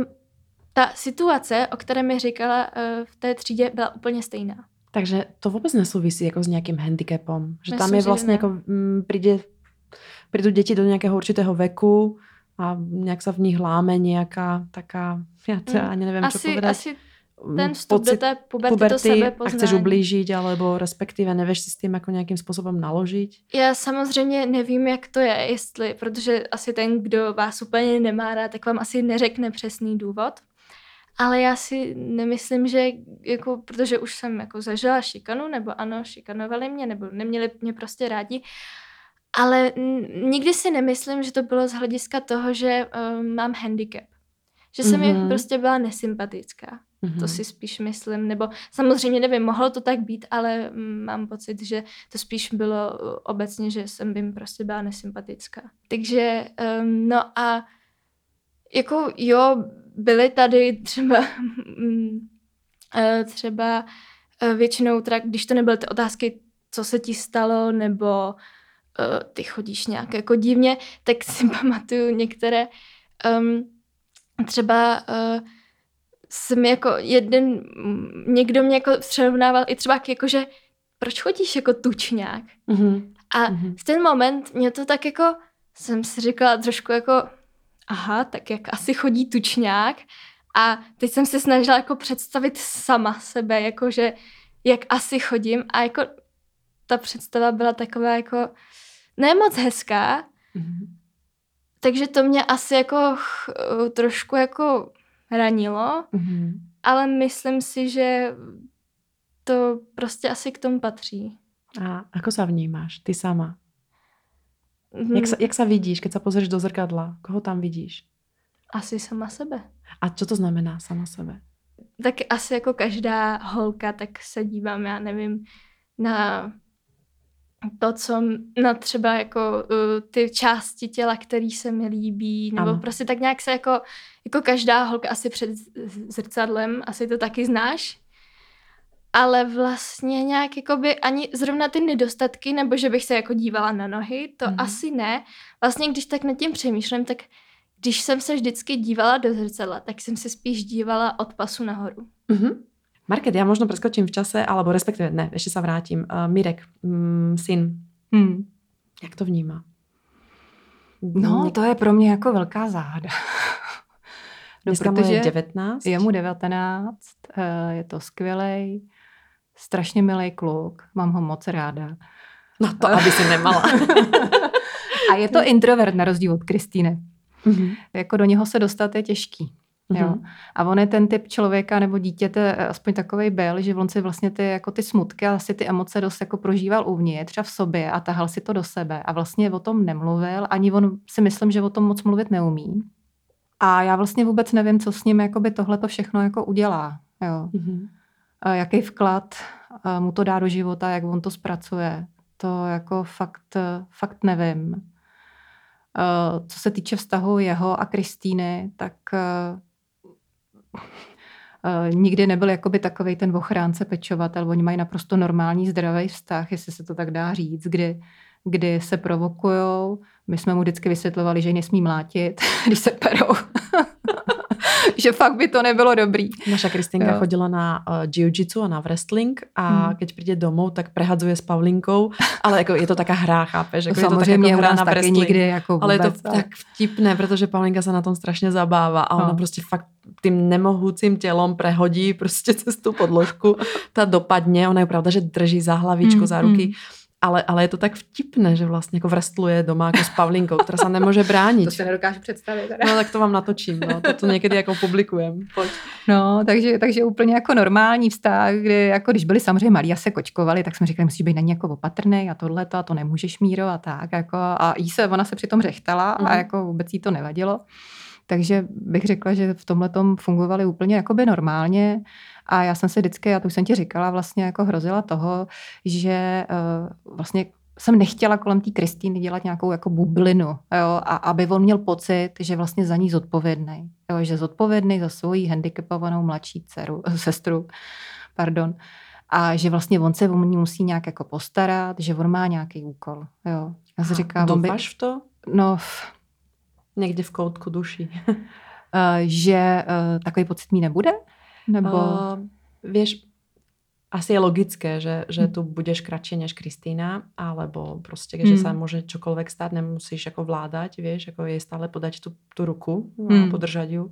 ta situace, o které mi říkala uh, v té třídě, byla úplně stejná. Takže to vůbec nesouvisí jako s nějakým handicapom. Že Myslím, tam je vlastně jako, mm, přijde, přijdou děti do nějakého určitého veku a nějak se v nich láme nějaká taká, já to mm. ani nevím, asi, čo povedať. Asi ten vstup pocit do té puberty, puberty to sebepoznání. A chceš ublížit, alebo respektive nevíš si s tím jako nějakým způsobem naložit? Já samozřejmě nevím, jak to je, jestli, protože asi ten, kdo vás úplně nemá rád, tak vám asi neřekne přesný důvod. Ale já si nemyslím, že jako, protože už jsem jako zažila šikanu, nebo ano, šikanovali mě, nebo neměli mě prostě rádi, ale nikdy si nemyslím, že to bylo z hlediska toho, že um, mám handicap. Že jsem mm-hmm. mi prostě byla nesympatická. Mm-hmm. To si spíš myslím, nebo samozřejmě nevím, mohlo to tak být, ale mám pocit, že to spíš bylo uh, obecně, že jsem jim prostě byla nesympatická. Takže um, no a jako jo, byly tady třeba uh, třeba uh, většinou, teda, když to nebyly ty otázky, co se ti stalo, nebo ty chodíš nějak jako divně, tak si pamatuju některé um, třeba uh, jsem jako jeden, někdo mě jako srovnával i třeba jako, že proč chodíš jako tučňák? Mm-hmm. A mm-hmm. v ten moment mě to tak jako, jsem si říkala trošku jako, aha, tak jak asi chodí tučňák. A teď jsem se snažila jako představit sama sebe, jako že jak asi chodím a jako ta představa byla taková jako ne moc hezká, mm-hmm. takže to mě asi jako trošku jako ranilo, mm-hmm. ale myslím si, že to prostě asi k tomu patří. A ako sa vnímáš, ty sama? Mm-hmm. Jak, sa, jak sa vidíš, keď sa pozrieš do zrkadla? Koho tam vidíš? Asi sama sebe. A co to znamená sama sebe? Tak asi jako každá holka, tak se dívám, já nevím, na to, co na třeba jako uh, ty části těla, který se mi líbí, nebo ano. prostě tak nějak se jako, jako každá holka asi před zrcadlem, asi to taky znáš, ale vlastně nějak jakoby ani zrovna ty nedostatky, nebo že bych se jako dívala na nohy, to mm. asi ne. Vlastně když tak nad tím přemýšlím, tak když jsem se vždycky dívala do zrcadla, tak jsem se spíš dívala od pasu nahoru. Mm-hmm. Market, já možno preskočím v čase, alebo respektive ne, ještě se vrátím. Uh, Mirek, mm, syn, hmm. jak to vnímá? No, to je pro mě jako velká záhada. no, Dneska protože je 19. Je mu 19, eh, je to skvělý, strašně milý kluk, mám ho moc ráda. No to, aby si nemala. A je to introvert na rozdíl od Kristýny. Mm-hmm. Jako do něho se dostat je těžký. Mm-hmm. Jo. A on je ten typ člověka nebo dítěte, eh, aspoň takový byl, že on si vlastně ty, jako ty smutky a asi ty emoce dost jako prožíval uvnitř, třeba v sobě a tahal si to do sebe a vlastně o tom nemluvil, ani on si myslím, že o tom moc mluvit neumí. A já vlastně vůbec nevím, co s ním jakoby tohle to všechno jako udělá. Jo. Mm-hmm. Jaký vklad mu to dá do života, jak on to zpracuje. To jako fakt, fakt nevím. Co se týče vztahu jeho a Kristýny, tak nikdy nebyl jakoby takový ten ochránce pečovatel. Oni mají naprosto normální zdravý vztah, jestli se to tak dá říct, kdy, kdy se provokujou. My jsme mu vždycky vysvětlovali, že nesmí mlátit, když se perou. že fakt by to nebylo dobrý. Naša Kristinka jo. chodila na uh, jiu-jitsu a na wrestling a hmm. keď přijde domů, tak prehadzuje s Pavlinkou, ale jako je to taká hra, chápeš? Jako Samozřejmě je to tak jako hra na wrestling, nikdy jako vůbec, ale je to ale... tak vtipné, protože Pavlinka se na tom strašně zabává a ona no. prostě fakt tým nemohúcim tělom prehodí prostě cez tu podložku, ta dopadne, ona je pravda, že drží za hlavičku, mm, za ruky, mm ale, ale je to tak vtipné, že vlastně jako wrestluje doma jako s Pavlinkou, která se nemůže bránit. To se nedokážu představit. Teda. No tak to vám natočím, no. to, to někdy jako publikujem. Pojď. No, takže, takže úplně jako normální vztah, kdy jako když byli samozřejmě malí a se kočkovali, tak jsme říkali, musíš být na ně jako opatrný a tohle to, a to nemůžeš míro a tak. Jako, a jí se, ona se přitom řechtala mm. a mhm. jako vůbec jí to nevadilo. Takže bych řekla, že v tomhle tom fungovali úplně jakoby normálně. A já jsem se vždycky, já to už jsem ti říkala, vlastně jako hrozila toho, že uh, vlastně jsem nechtěla kolem té Kristýny dělat nějakou jako bublinu, jo, a aby on měl pocit, že vlastně za ní zodpovědný, jo, že zodpovědný za svoji handicapovanou mladší dceru, sestru, pardon. a že vlastně on se o ní musí nějak jako postarat, že on má nějaký úkol. Jo. Já si říkám, Doufáš by, v to? No, Někde v koutku duši. uh, že uh, takový pocit mít nebude? Nebo... Uh, vieš, asi je logické, že, že tu budeš kratšie než Kristýna, alebo prostě, že hmm. sa môže čokoľvek stát, nemusíš ako vládať, vieš, ako jej stále podať tú, tú ruku a hm. podržať ju.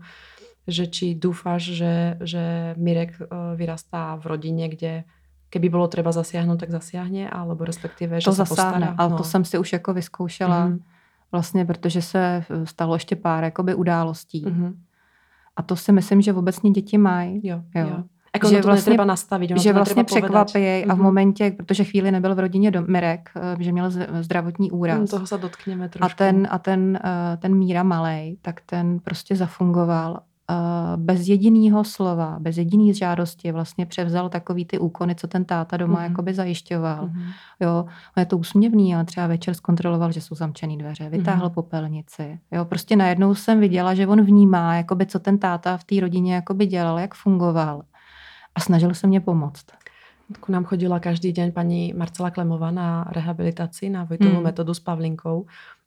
Že či dúfaš, že, že Mirek vyrastá v rodine, kde keby bylo třeba zasiahnout, tak zasiahne, alebo respektive, že to se zasáhne, ale no. to jsem si už jako vyzkoušela, mm. vlastně, protože se stalo ještě pár jakoby událostí. Mm. A to si myslím, že obecně děti mají. Jo, jo. jo. Jako že to vlastně, třeba nastavit. Že vlastně překvapí mm-hmm. a v mhm. momentě, protože chvíli nebyl v rodině do, Mirek, eh, že měl zdravotní úraz. Mm, toho se dotkněme trošku. A ten, a ten, eh, ten Míra malej, tak ten prostě zafungoval bez jediného slova, bez jediné žádosti vlastně převzal takový ty úkony, co ten táta doma mm-hmm. jakoby zajišťoval. Mm-hmm. Jo, je to úsměvný, ale třeba večer zkontroloval, že jsou zamčený dveře, vytáhl mm-hmm. popelnici. Jo, prostě najednou jsem viděla, že on vnímá, jakoby, co ten táta v té rodině jakoby dělal, jak fungoval a snažil se mě pomoct. K nám chodila každý den paní Marcela Klemová na rehabilitaci, na Vojtovou mm. metodu s Pavlinkou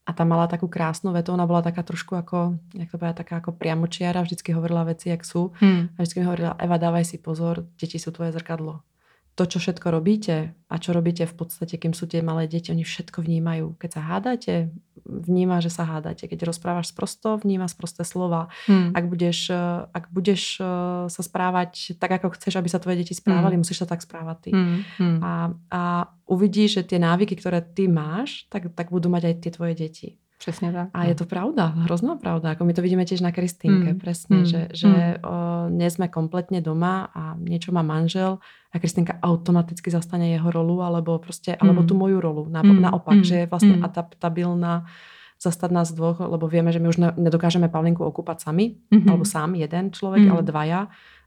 a tam mala takú krásnu vetu, ona bola taká trošku ako, jak to povedať, taká ako priamočiara, vždycky hovorila veci, jak sú. Hmm. A vždycky mi hovorila, Eva, dávaj si pozor, deti sú tvoje zrkadlo to, čo všetko robíte a čo robíte v podstate, kým sú tie malé deti, oni všetko vnímajú. Keď sa hádate, vníma, že sa hádate. Keď rozprávaš sprosto, vníma sprosté slova. Hmm. Ak, budeš, eh, ak budeš eh, sa správať tak, ako chceš, aby sa tvoje deti správali, hmm. musíš sa tak správať ty. Hmm. Hmm. A, a uvidíš, že tie návyky, ktoré ty máš, tak, tak budú mať aj tie tvoje deti. Přesně tak. A je to pravda, hrozná pravda. Ako my to vidíme tiež na Kristýnke, mm. presne, mm. že, že mm. o, nie sme kompletne doma a niečo má manžel a Kristýnka automaticky zastane jeho rolu alebo proste, mm. alebo tú moju rolu. Na, mm. Naopak, mm. že je vlastne mm. adaptabilná zastať nás dvoch, lebo vieme, že my už nedokážeme Pavlinku okúpať sami, mm-hmm. alebo sám jeden človek, mm. ale dvaja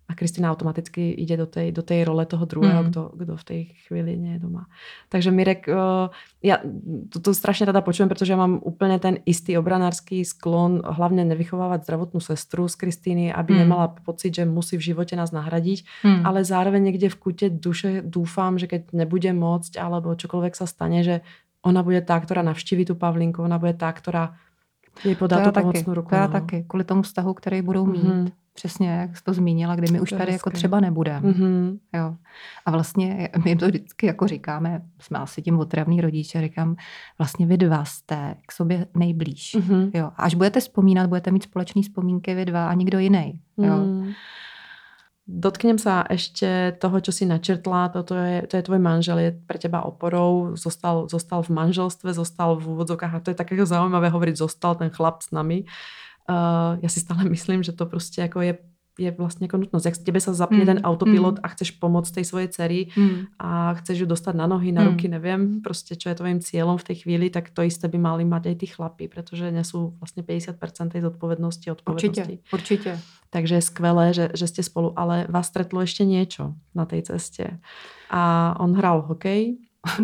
a Kristina automaticky ide do tej, do tej role toho druhého, mm. kto, kdo v tej chvíli je doma. Takže Mirek, uh, ja to, to strašne rada počujem, pretože ja mám úplne ten istý obranársky sklon hlavne nevychovávať zdravotnú sestru z Kristýny, aby mm. nemala pocit, že musí v živote nás nahradiť, mm. ale zároveň niekde v kute duše dúfam, že keď nebude môcť alebo čokoľvek sa stane, že ona bude tá, ktorá navštíví tu Pavlinku, ona bude tá, ktorá jej podá tu pomocnou ruku. To já no. taky, kvůli tomu vztahu, který budou mít. Mm-hmm Přesně, jak jsi to zmínila, kdy my už tady jako třeba nebudeme. Mm-hmm. Jo. A vlastně my jim to vždycky jako říkáme, jsme asi tím otravný rodiče, říkám, vlastně vy dva jste k sobě nejblíž. Mm-hmm. Jo. A až budete vzpomínat, budete mít společné vzpomínky vy dva a nikdo jiný. Jo. Mm. Dotknem sa ešte toho, čo si načrtla. Toto je, to je tvoj manžel, je pre teba oporou, zostal, zostal v manželstve, zostal v úvodzovkách a to je také zaujímavé hovoriť, zostal ten chlap s nami. Uh, já si stále myslím, že to prostě jako je je vlastně jako nutnost. Jak tebe se zapne mm. ten autopilot mm. a chceš pomoct tej svojej dcery mm. a chceš ju dostat na nohy, na mm. ruky, nevím, prostě čo je tvojím cílem v té chvíli, tak to isté by mali mať aj ty chlapy, protože nesú vlastně 50% tej zodpovednosti odpovednosti. Určitě, určitě. Takže je skvelé, že, že ste spolu, ale vás stretlo ještě niečo na tej cestě. A on hrál hokej.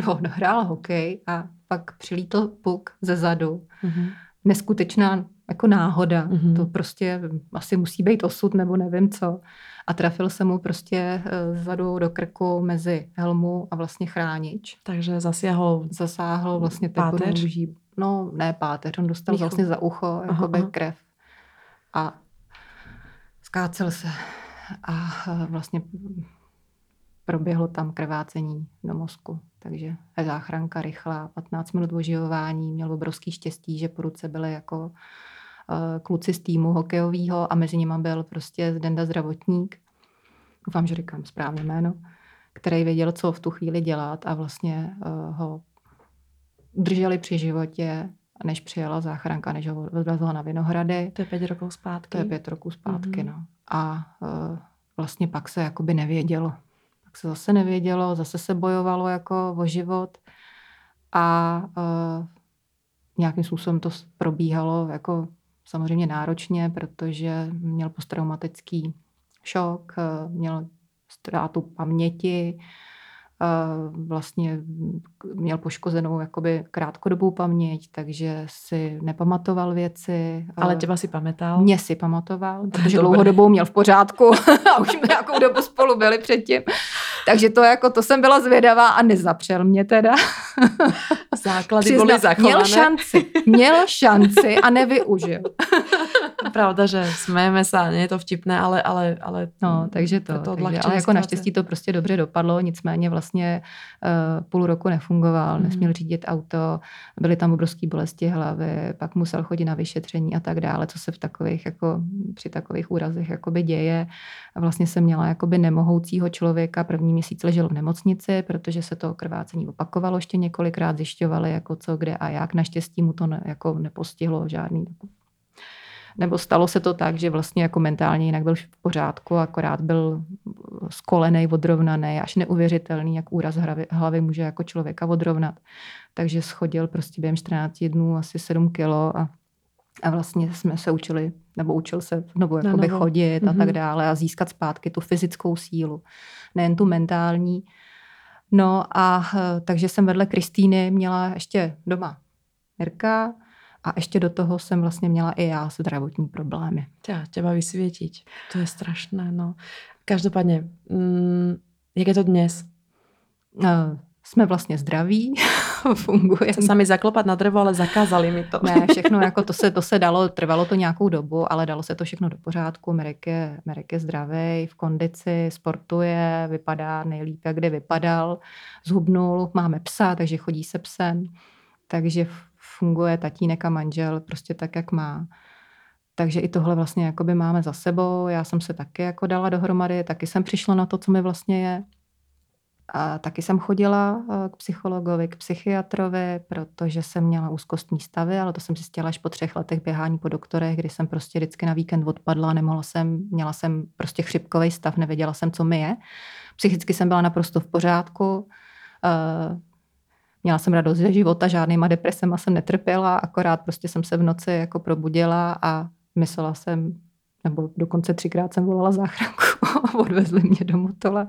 No, on hrál hokej a pak přilítl puk ze zadu. Mm-hmm. Neskutečná jako náhoda. Mm-hmm. To prostě asi musí být osud nebo nevím co. A trafil se mu prostě eh, zadu do krku mezi helmu a vlastně chránič. Takže zasáhl Zasáhl vlastně páteř? Růží. No, ne páteř, on dostal Míchu. vlastně za ucho jakoby krev. A skácel se. A eh, vlastně proběhlo tam krvácení do mozku. Takže záchranka rychlá, 15 minut oživování, měl obrovský štěstí, že po ruce byly jako kluci z týmu hokejového a mezi nimi byl prostě Zdenda zdravotník, doufám, že říkám správně jméno, který věděl, co v tu chvíli dělat a vlastně uh, ho udrželi při životě, než přijela záchranka, než ho odvezla na Vinohrady. To je pět roků zpátky. To je pět roků zpátky, mm-hmm. no. A uh, vlastně pak se jakoby nevědělo. Pak se zase nevědělo, zase se bojovalo jako o život a uh, nějakým způsobem to probíhalo jako samozřejmě náročně, protože měl posttraumatický šok, eh, měl ztrátu paměti, eh, vlastně měl poškozenou jakoby krátkodobou paměť, takže si nepamatoval věci. Ale těba si pamatal? Mě si pamatoval, protože dlouhodobou měl v pořádku a už jsme nějakou dobu spolu byli předtím. Takže to jako, to jsem byla zvědavá a nezapřel mě teda. Základy Přizna, byly zachované. Měl šanci, měl šanci a nevyužil. Pravda, že smejeme se, je to vtipné, ale, ale, ale no, takže to, to takže, ale jako naštěstí to prostě dobře dopadlo, nicméně vlastně uh, půl roku nefungoval, mm. nesměl řídit auto, byly tam obrovské bolesti hlavy, pak musel chodit na vyšetření a tak dále, co se v takových, jako při takových úrazech jakoby děje. A vlastně jsem měla jakoby nemohoucího člověka, první měsíc ležel v nemocnici, protože se to krvácení opakovalo ještě několikrát, zjišťovali jako co, kde a jak. Naštěstí mu to ne, jako nepostihlo žádný nebo stalo se to tak, že vlastně jako mentálně jinak byl v pořádku, akorát byl skolený, odrovnaný, až neuvěřitelný, jak úraz hlavy, hlavy může jako člověka odrovnat. Takže schodil prostě během 14 dnů asi 7 kilo a a vlastně jsme se učili, nebo učil se znovu jakoby chodit mm-hmm. a tak mhm. dále a získat zpátky tu fyzickou sílu, nejen tu mentální. No a takže jsem vedle Kristýny měla ještě doma Mirka, a ještě do toho jsem vlastně měla i já zdravotní problémy. Tě, těba vysvětit. To je strašné, no. Každopádně, mm, jak je to dnes? Uh, jsme vlastně zdraví, funguje. Se sami zaklopat na drevo, ale zakázali mi to. ne, všechno jako to se, to se dalo, trvalo to nějakou dobu, ale dalo se to všechno do pořádku. Merek je, Merek je zdravý, v kondici, sportuje, vypadá nejlíp, jak kdy vypadal. Zhubnul, máme psa, takže chodí se psem. Takže funguje tatínek a manžel prostě tak, jak má. Takže i tohle vlastně jakoby máme za sebou. Já jsem se taky jako dala dohromady, taky jsem přišla na to, co mi vlastně je. A taky jsem chodila eh, k psychologovi, k psychiatrovi, protože jsem měla úzkostní stavy, ale to jsem zjistila až po třech letech běhání po doktorech, kdy jsem prostě vždycky na víkend odpadla, nemohla jsem, měla jsem prostě chřipkový stav, nevěděla jsem, co mi je. Psychicky jsem byla naprosto v pořádku, eh, Měla jsem radost ze života, žádnýma depresema jsem netrpěla, akorát prostě jsem se v noci jako probudila a myslela jsem, nebo dokonce třikrát jsem volala záchranku a odvezli mě do Motola.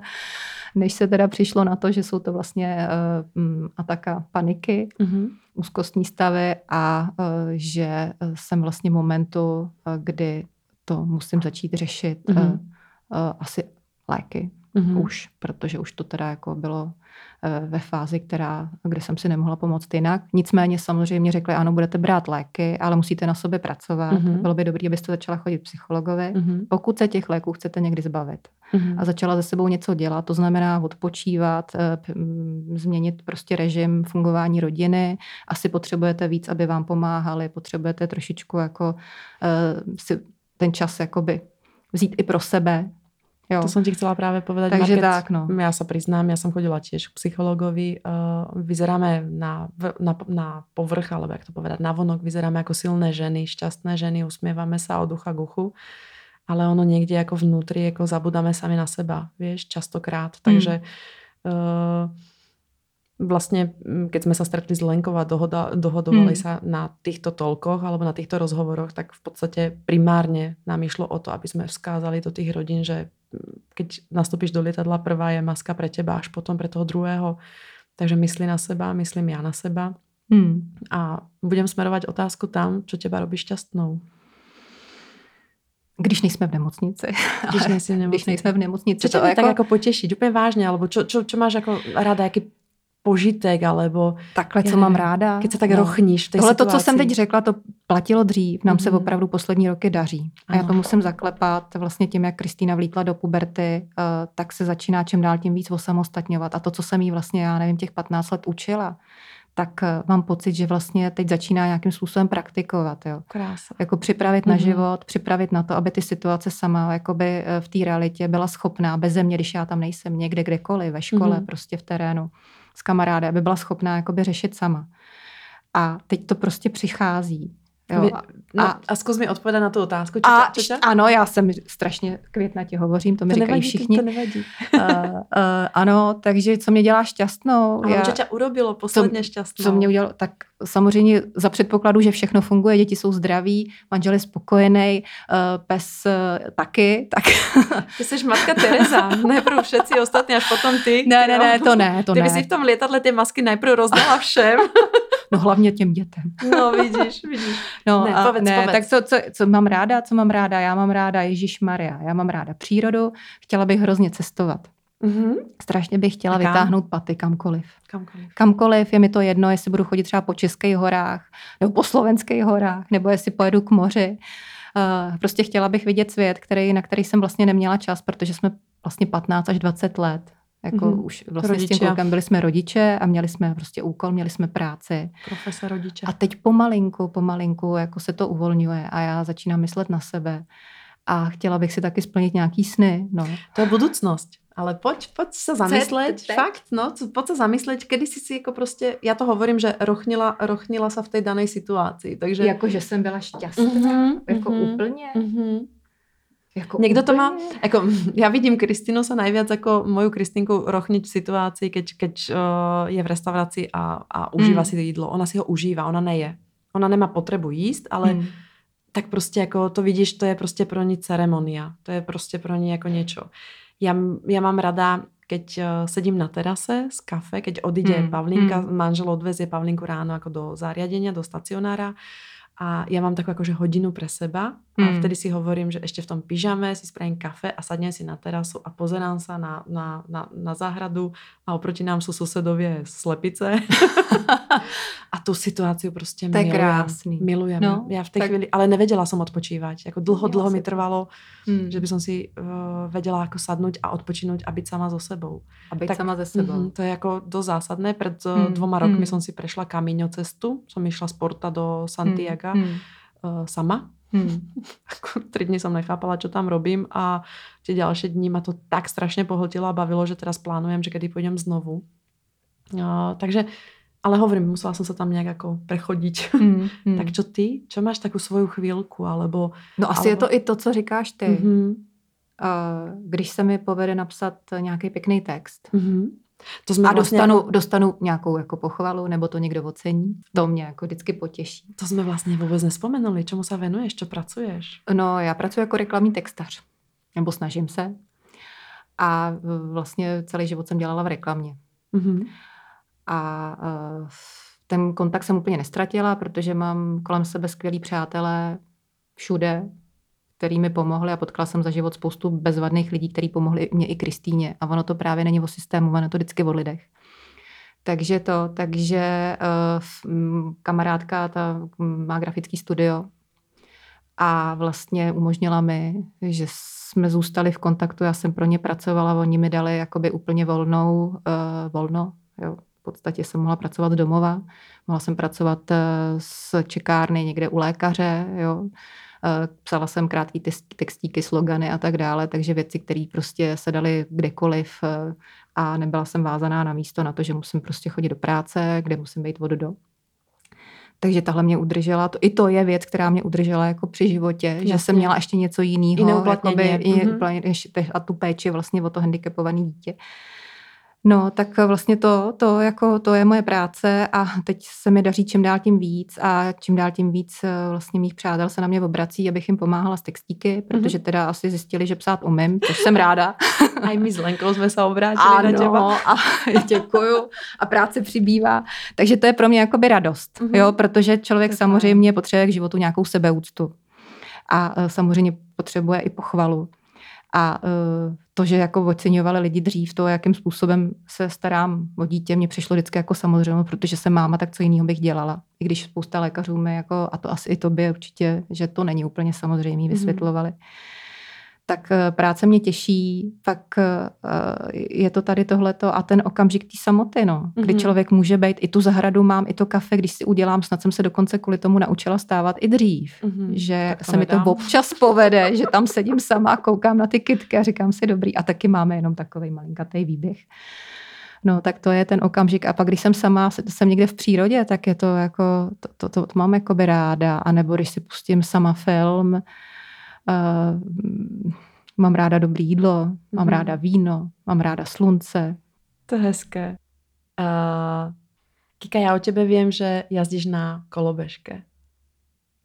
Než se teda přišlo na to, že jsou to vlastně uh, ataka paniky, mm-hmm. úzkostní stavy a uh, že jsem vlastně momentu, uh, kdy to musím začít řešit, mm-hmm. uh, uh, asi léky mm-hmm. už, protože už to teda jako bylo Eh, ve fázi, která, kde jsem si nemohla pomoct jinak. Nicméně samozřejmě řekli, ano, budete brát léky, ale musíte na sobě pracovat. Mm-hmm. Bylo by dobré, abyste začala chodit psychologovi, mm-hmm. pokud se těch léků chcete někdy zbavit. Mm-hmm. A začala ze sebou něco dělat, to znamená odpočívat, eh, změnit prostě režim fungování rodiny. Asi potřebujete víc, aby vám pomáhali, potřebujete trošičku jako uh, si ten čas jakoby vzít i pro sebe, Jo. To som ti chcela práve povedať. Takže Market, tak, no. Ja sa priznám, ja som chodila tiež k psychologovi. Uh, vyzeráme na, na, na povrch, alebo jak to povedať, na vonok vyzeráme ako silné ženy, šťastné ženy, usmievame sa od ucha k uchu, ale ono niekde ako vnútri, ako zabudáme sami na seba, vieš, častokrát. Takže uh, vlastne, keď sme sa stretli s Lenkou a dohoda, dohodovali mm. sa na týchto tolkoch alebo na týchto rozhovoroch, tak v podstate primárne nám išlo o to, aby sme vzkázali do tých rodín, že keď nastúpiš do lietadla, prvá je maska pre teba, až potom pre toho druhého. Takže myslí na seba, myslím já na seba. Hmm. A budem smerovat otázku tam, co těba robí šťastnou. Když nejsme v nemocnici. Když, nejsi v nemocnici. Když nejsme v nemocnici. Co tě to jako... tak jako potěšit? Úplně vážně, alebo čo, čo, čo máš jako ráda, jaký požitek, alebo... Takhle, co mám ráda. Když se tak no. rochníš v Tohle to, co jsem teď řekla, to platilo dřív. Nám mm-hmm. se mhm. opravdu poslední roky daří. A já to musím zaklepat. Vlastně tím, jak Kristýna vlítla do puberty, uh, tak se začíná čím dál tím víc osamostatňovat. A to, co jsem jí vlastně, já nevím, těch 15 let učila, tak uh, mám pocit, že vlastně teď začíná nějakým způsobem praktikovat. Jo. Krása. Jako připravit mm-hmm. na mhm. život, připravit na to, aby ty situace sama jakoby eh, v té realitě byla schopná, bez země, když já tam nejsem, někde, kdekoliv, ve škole, mm-hmm. prostě v terénu s kamarády, aby byla schopná jakoby řešit sama. A teď to prostě přichází. Jo. No, a, a zkus mi odpovědět na tu otázku. Čoča, a, čoča? Ano, já jsem strašně květnatě hovořím, to mi to říkají nevadí, všichni. To nevadí. uh, uh, ano, takže co mě dělá šťastnou? Ale já, čoča urobilo posledně šťastnou? Co mě udělalo? Tak samozřejmě za předpokladu, že všechno funguje, děti jsou zdraví, manžel je spokojený, uh, pes uh, taky. Tak. Ty jsi matka Teresa, najprv všetci ostatní, až potom ty. Ne, ne, ne, to ne, to ty ne. Ty si v tom letadle ty masky najprv rozdala všem. No hlavně těm dětem. No vidíš, vidíš. No ne, a povedz, ne, povedz. tak co, co, co mám ráda, co mám ráda? Já mám ráda Ježíš Maria, já mám ráda přírodu, chtěla bych hrozně cestovat. Mm-hmm. Strašně bych chtěla kam? vytáhnout paty kamkoliv. Kamkoliv. Kamkoliv, je mi to jedno, jestli budu chodit třeba po Českých horách, nebo po Slovenských horách, nebo jestli pojedu k moři. Uh, prostě chtěla bych vidět svět, který, na který jsem vlastně neměla čas, protože jsme vlastně 15 až 20 let. Jako mm-hmm. už vlastně rodiče. s tím klukem byli jsme rodiče a měli jsme prostě úkol, měli jsme práci. Profese rodiče. A teď pomalinku, pomalinku jako se to uvolňuje a já začínám myslet na sebe. A chtěla bych si taky splnit nějaký sny. No. To je budoucnost. Ale poď, poď sa zamysleť, fakt, no, poď sa zamysleť, kedy si si jako prostě, já to hovorím, že rochnila, rochnila sa v té danej situaci, takže... Jako, že jsem byla šťastná, mm-hmm, jako mm-hmm, úplně. Mm-hmm. Jako Někdo úplně? to má, jako, já vidím Kristinu sa najviac jako moju Kristinku rochniť v situaci, keď, keď uh, je v restauraci a, a užívá mm. si to jídlo. Ona si ho užívá, ona neje. Ona nemá potřebu jíst, ale mm. tak prostě jako to vidíš, to je prostě pro ní ceremonia. To je prostě pro ní jako niečo. Ja, ja mám rada, keď uh, sedím na terase z kafe, keď odíde mm. Pavlinka, mm. manžel odvezie Pavlinku ráno ako do zariadenia, do stacionára a ja mám takú akože hodinu pre seba a hmm. vtedy si hovorím, že ešte v tom pyžame si spravím kafe a sadnem si na terasu a pozerám sa na, na, na, na záhradu a oproti nám sú susedovie slepice. a tu situáciu prostě to milujem. krásný. Milujem. No, ja v tej tak... chvíli, ale nevedela som odpočívať. Jako dlho, ja dlho mi trvalo, hmm. že by som si uh, vedela ako sadnúť a odpočinout a byť sama so sebou. A byť tak, sama ze sebou. Mm, to je jako dosť zásadné. Pred hmm. dvoma rokmi hmm. som si prešla kamíňo cestu. Som išla z Porta do Santiago hmm. uh, sama Hmm. Ako tri dny som nechápala, čo tam robím a tie ďalšie dni ma to tak strašne pohltilo a bavilo, že teraz plánujem, že kedy pôjdem znovu. Uh, takže, ale hovorím, musela som sa tam nejak ako prechodiť. Hmm, hmm. tak čo ty? Čo máš takú svoju chvíľku? Alebo, no asi alebo... je to i to, co říkáš ty. Mm-hmm. Uh, když se mi povede napsat nějaký pěkný text, mm-hmm to jsme a vlastně dostanu, dostanu nějakou jako pochvalu, nebo to někdo ocení. To mě jako vždycky potěší. To jsme vlastně vůbec nespomenuli. Čemu se venuješ? Co pracuješ? No, já pracuji jako reklamní textař. Nebo snažím se. A vlastně celý život jsem dělala v reklamě. Mm-hmm. A uh, ten kontakt jsem úplně nestratila, protože mám kolem sebe skvělí přátelé všude, který mi pomohli a potkala jsem za život spoustu bezvadných lidí, kteří pomohli mě i Kristýně. A ono to právě není o systému, ono to vždycky o lidech. Takže to, takže uh, kamarádka ta má grafický studio a vlastně umožnila mi, že jsme zůstali v kontaktu, já jsem pro ně pracovala, oni mi dali jakoby úplně volnou, uh, volno, jo. v podstatě jsem mohla pracovat domova, mohla jsem pracovat uh, s čekárny někde u lékaře, jo psala jsem krátký textíky, slogany a tak dále, takže věci, které prostě se daly kdekoliv eh, a nebyla jsem vázaná na místo na to, že musím prostě chodit do práce, kde musím být vodu do. Takže tahle mě udržela. To, I to je věc, která mě udržela jako při životě, Jasně. že jsem měla ještě něco jiného. Jakoby, mm-hmm. a tu péči vlastně o to handicapované dítě. No, tak vlastně to, to, jako, to je moje práce a teď se mi daří čím dál tím víc a čím dál tím víc eh, vlastně mých přátel se na mě obrací, abych jim pomáhala s textíky, protože mhm. teda asi zjistili, že psát umím, což jsem ráda. A i my s Lenkou jsme se obrátili ano, na těba. a děkuju a práce přibývá. Takže to je pro mě jakoby radost, mm-hmm. jo, protože člověk samozřejmě potřebuje k životu nějakou sebeúctu. A eh, samozřejmě potřebuje i pochvalu. A uh, to, že jako oceňovali lidi dřív to, jakým způsobem se starám o dítě, mě přišlo vždycky jako samozřejmě, protože jsem máma, tak co jiného bych dělala. I když spousta lékařů mi jako, a to asi i tobě určitě, že to není úplně samozřejmé, vysvětlovali. Mm-hmm tak eh, práce mě těší, pak eh, je to tady tohleto a ten okamžik té samoty, no, kdy mm-hmm. člověk může být, i tu zahradu mám, i to kafe, když si udělám, snad jsem se dokonce kvůli tomu naučila stávat i dřív, mm-hmm. že se mi to občas povede, že tam sedím sama, koukám na ty kytky a říkám si dobrý a taky máme jenom takový malinkatý výběh. No, tak to je ten okamžik. A pak, když jsem sama, jsem někde v přírodě, tak je to jako, to, to, to, to mám jako by ráda. A nebo když si pustím sama film, Uh, mám ráda dobré jídlo, mám mm-hmm. ráda víno, mám ráda slunce. To je hezké. Uh, Kika, já o tebe vím, že jazdíš na kolobežke.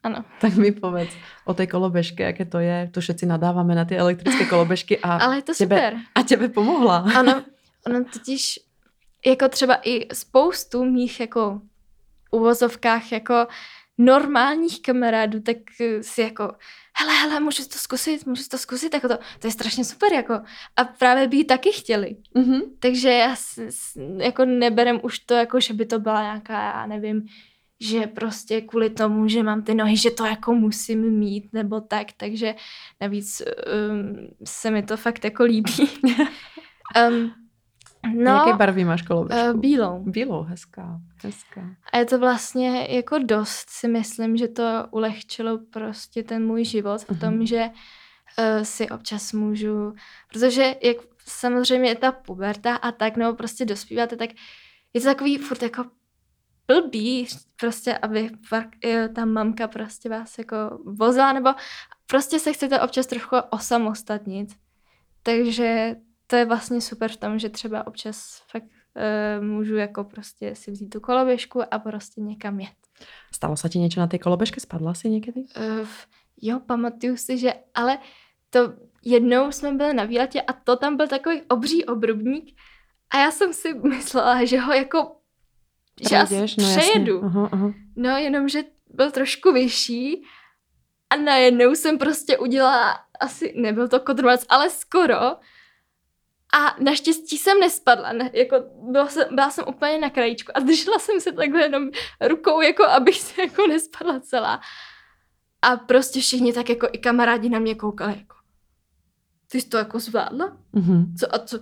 Ano. Tak mi povedz o té kolobežke, jaké to je. To všetci nadáváme na ty elektrické kolobežky. A Ale je to tebe, super. A tebe pomohla. Ano, ono totiž jako třeba i spoustu mých jako uvozovkách jako normálních kamarádů, tak eh, si jako, hele, hele, můžu to zkusit, můžu to zkusit, jako to, to je strašně super, jako. A právě by ji taky chtěli. Mm-hmm. Takže já s, s, jako neberem už to, jako že by to byla nějaká, já nevím, že prostě kvůli tomu, že mám ty nohy, že to jako musím mít nebo tak, takže navíc um, se mi to fakt jako líbí. um, no, Jaké barvy máš koloběžku? Uh, bílou. Bílou, hezká, hezká. A je to vlastně jako dost, si myslím, že to ulehčilo prostě ten můj život v tom, uh-huh. že uh, si občas můžu, protože jak samozřejmě je ta puberta a tak, nebo prostě dospíváte, tak je to takový furt jako blbý, prostě, aby fakt, ta mamka prostě vás jako vozila, nebo prostě se chcete občas trochu osamostatnit. Takže to je vlastně super v tom, že třeba občas fakt uh, můžu jako prostě si vzít tu koloběžku a prostě někam jet. Stalo se ti něco na té koloběžce? Spadla jsi někdy? Uh, jo, pamatuju si, že ale to jednou jsme byli na výletě a to tam byl takový obří obrubník a já jsem si myslela, že ho jako že asi no, přejedu. Aha, aha. No, jenom, že byl trošku vyšší a najednou jsem prostě udělala, asi nebyl to kodrmac, ale skoro. A naštěstí jsem nespadla, ne, jako byla jsem, byla jsem úplně na krajíčku a držela jsem se takhle jenom rukou, jako abych se jako nespadla celá. A prostě všichni tak jako i kamarádi na mě koukali, jako ty jsi to jako zvládla? Mm-hmm. Co a co?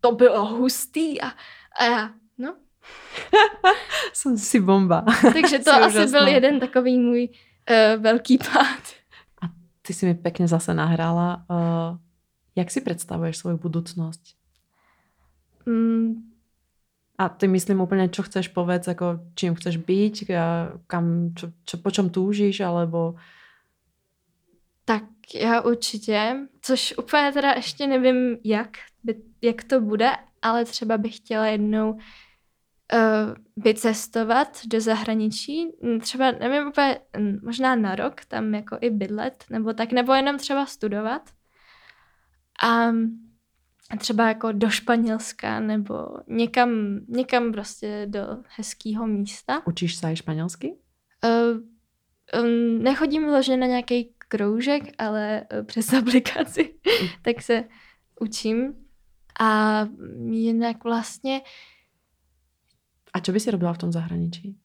To bylo hustý a, a já, no, Jsem si bomba. Takže to asi úžasná. byl jeden takový můj uh, velký pád. A ty si mi pěkně zase nahrála. Uh, jak si představuješ svou budoucnost? Mm. A ty myslím úplně, čo chceš povedz, jako čím chceš být, kam, čo, čo, po čem túžíš, alebo... Tak já určitě, což úplně teda ještě nevím, jak, jak to bude, ale třeba bych chtěla jednou uh, vycestovat do zahraničí, třeba, nevím, úplně, možná na rok, tam jako i bydlet, nebo tak, nebo jenom třeba studovat. A třeba jako do Španělska, nebo někam, někam prostě do hezkého místa. Učíš se španělsky? Uh, um, nechodím vložně na nějaký kroužek, ale uh, přes aplikaci, tak se učím. A jinak vlastně a co by si robila v tom zahraničí?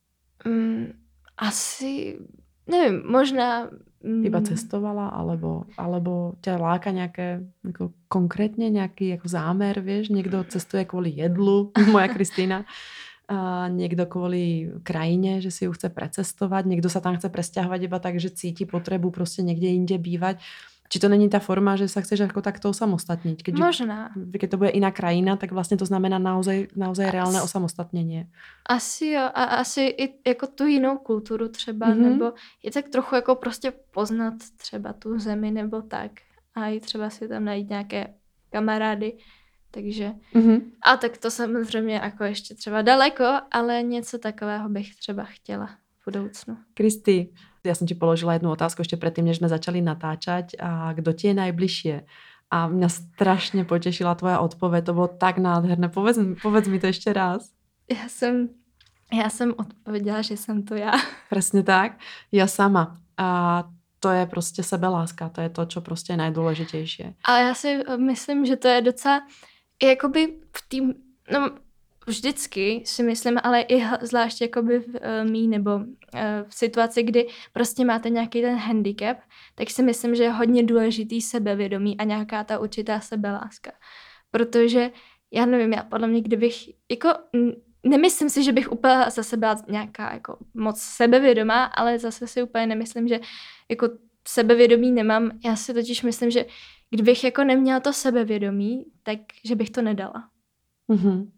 Mm, asi, nevím, možná... Mm, Iba cestovala, alebo, alebo tě láka nějaké jako konkrétně nějaký jako zámer, víš? Někdo cestuje kvůli jedlu, moja Kristýna. A někdo kvůli krajině, že si ju chce precestovat, někdo se tam chce presťahovat iba tak, že cítí potřebu prostě někde jinde bývat. Či to není ta forma, že sa chceš jako takto osamostatniť? Keď, Možná. Keď to bude iná krajina, tak vlastně to znamená naozaj, naozaj As, reálné osamostatnění. Asi jo. A asi i jako tu jinou kulturu třeba, mm-hmm. nebo je tak trochu jako prostě poznat třeba tu zemi nebo tak. A i třeba si tam najít nějaké kamarády. Takže, mm-hmm. a tak to samozřejmě jako ještě třeba daleko, ale něco takového bych třeba chtěla v budoucnu. Kristi, ja som ti položila jednu otázku ešte predtým, než sme začali natáčať. A kdo ti je najbližšie? A mňa strašně potešila tvoja odpověď. To bylo tak nádherné. Povedz, povedz mi to ještě raz. Já jsem, já jsem odpověděla, že jsem to já. Přesně tak. Já sama. A to je prostě sebeláska. To je to, co prostě je nejdůležitější. Ale já si myslím, že to je docela jakoby v tým, no vždycky si myslím, ale i zvlášť jakoby v uh, mý nebo v situaci, kdy prostě máte nějaký ten handicap, tak si myslím, že je hodně důležitý sebevědomí a nějaká ta určitá sebeláska. Protože já nevím, já podle mě, kdybych, jako nemyslím si, že bych úplně zase byla nějaká jako moc sebevědomá, ale zase si úplně nemyslím, že jako sebevědomí nemám. Já si totiž myslím, že kdybych jako neměla to sebevědomí, tak že bych to nedala. Mm-hmm.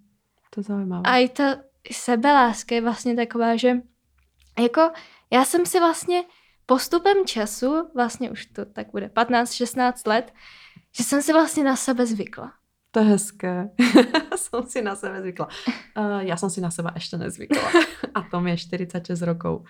To zajímavé. A i ta sebeláska je vlastně taková, že jako já jsem si vlastně postupem času, vlastně už to tak bude 15-16 let, že jsem si vlastně na sebe zvykla. To je hezké. jsem si na sebe zvykla. Uh, já jsem si na sebe ještě nezvykla. A to mi je 46 rokov.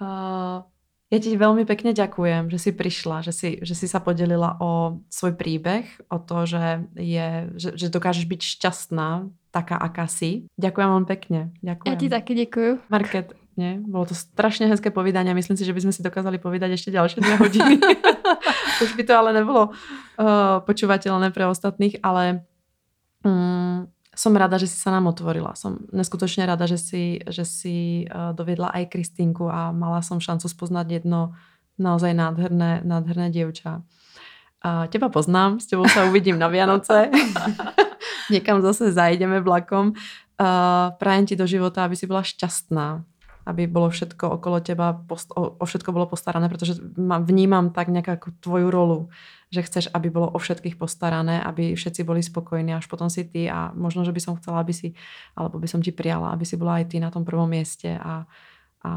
Uh, já ti velmi pekne ďakujem, že si prišla, že si, že si sa podelila o svoj príbeh, o to, že, je, že, že dokážeš byť šťastná taká, aká si. Ďakujem vám pekne. Ďakujem. Já ti taky děkuju. Market, Nie? Bolo to strašne hezké povídanie. Myslím si, že by sme si dokázali povedať ešte ďalšie dve hodiny. Už by to ale nebolo uh, počúvateľné pre ostatných, ale um, som rada, že si sa nám otvorila. Som neskutočne rada, že si, že si uh, doviedla aj Kristinku a mala som šancu spoznať jedno naozaj nádherné, nádherné dievča. Uh, teba poznám, s tebou sa uvidím na Vianoce. Niekam zase zajdeme vlakom. Uh, prajem ti do života, aby si bola šťastná, aby bolo všetko okolo teba, post- o, o všetko bolo postarané, pretože vnímam tak nejakú tvoju rolu, že chceš, aby bolo o všetkých postarané, aby všetci boli spokojní, až potom si ty a možno, že by som chcela, aby si, alebo by som ti prijala, aby si bola aj ty na tom prvom mieste a, a,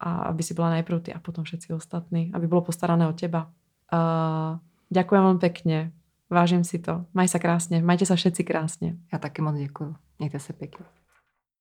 a aby si bola najprv ty a potom všetci ostatní, aby bolo postarané o teba. Uh, ďakujem vám pekne, vážím si to. Maj sa krásne, majte sa všetci krásne. Já taky moc děkuji. Mějte se pěkně.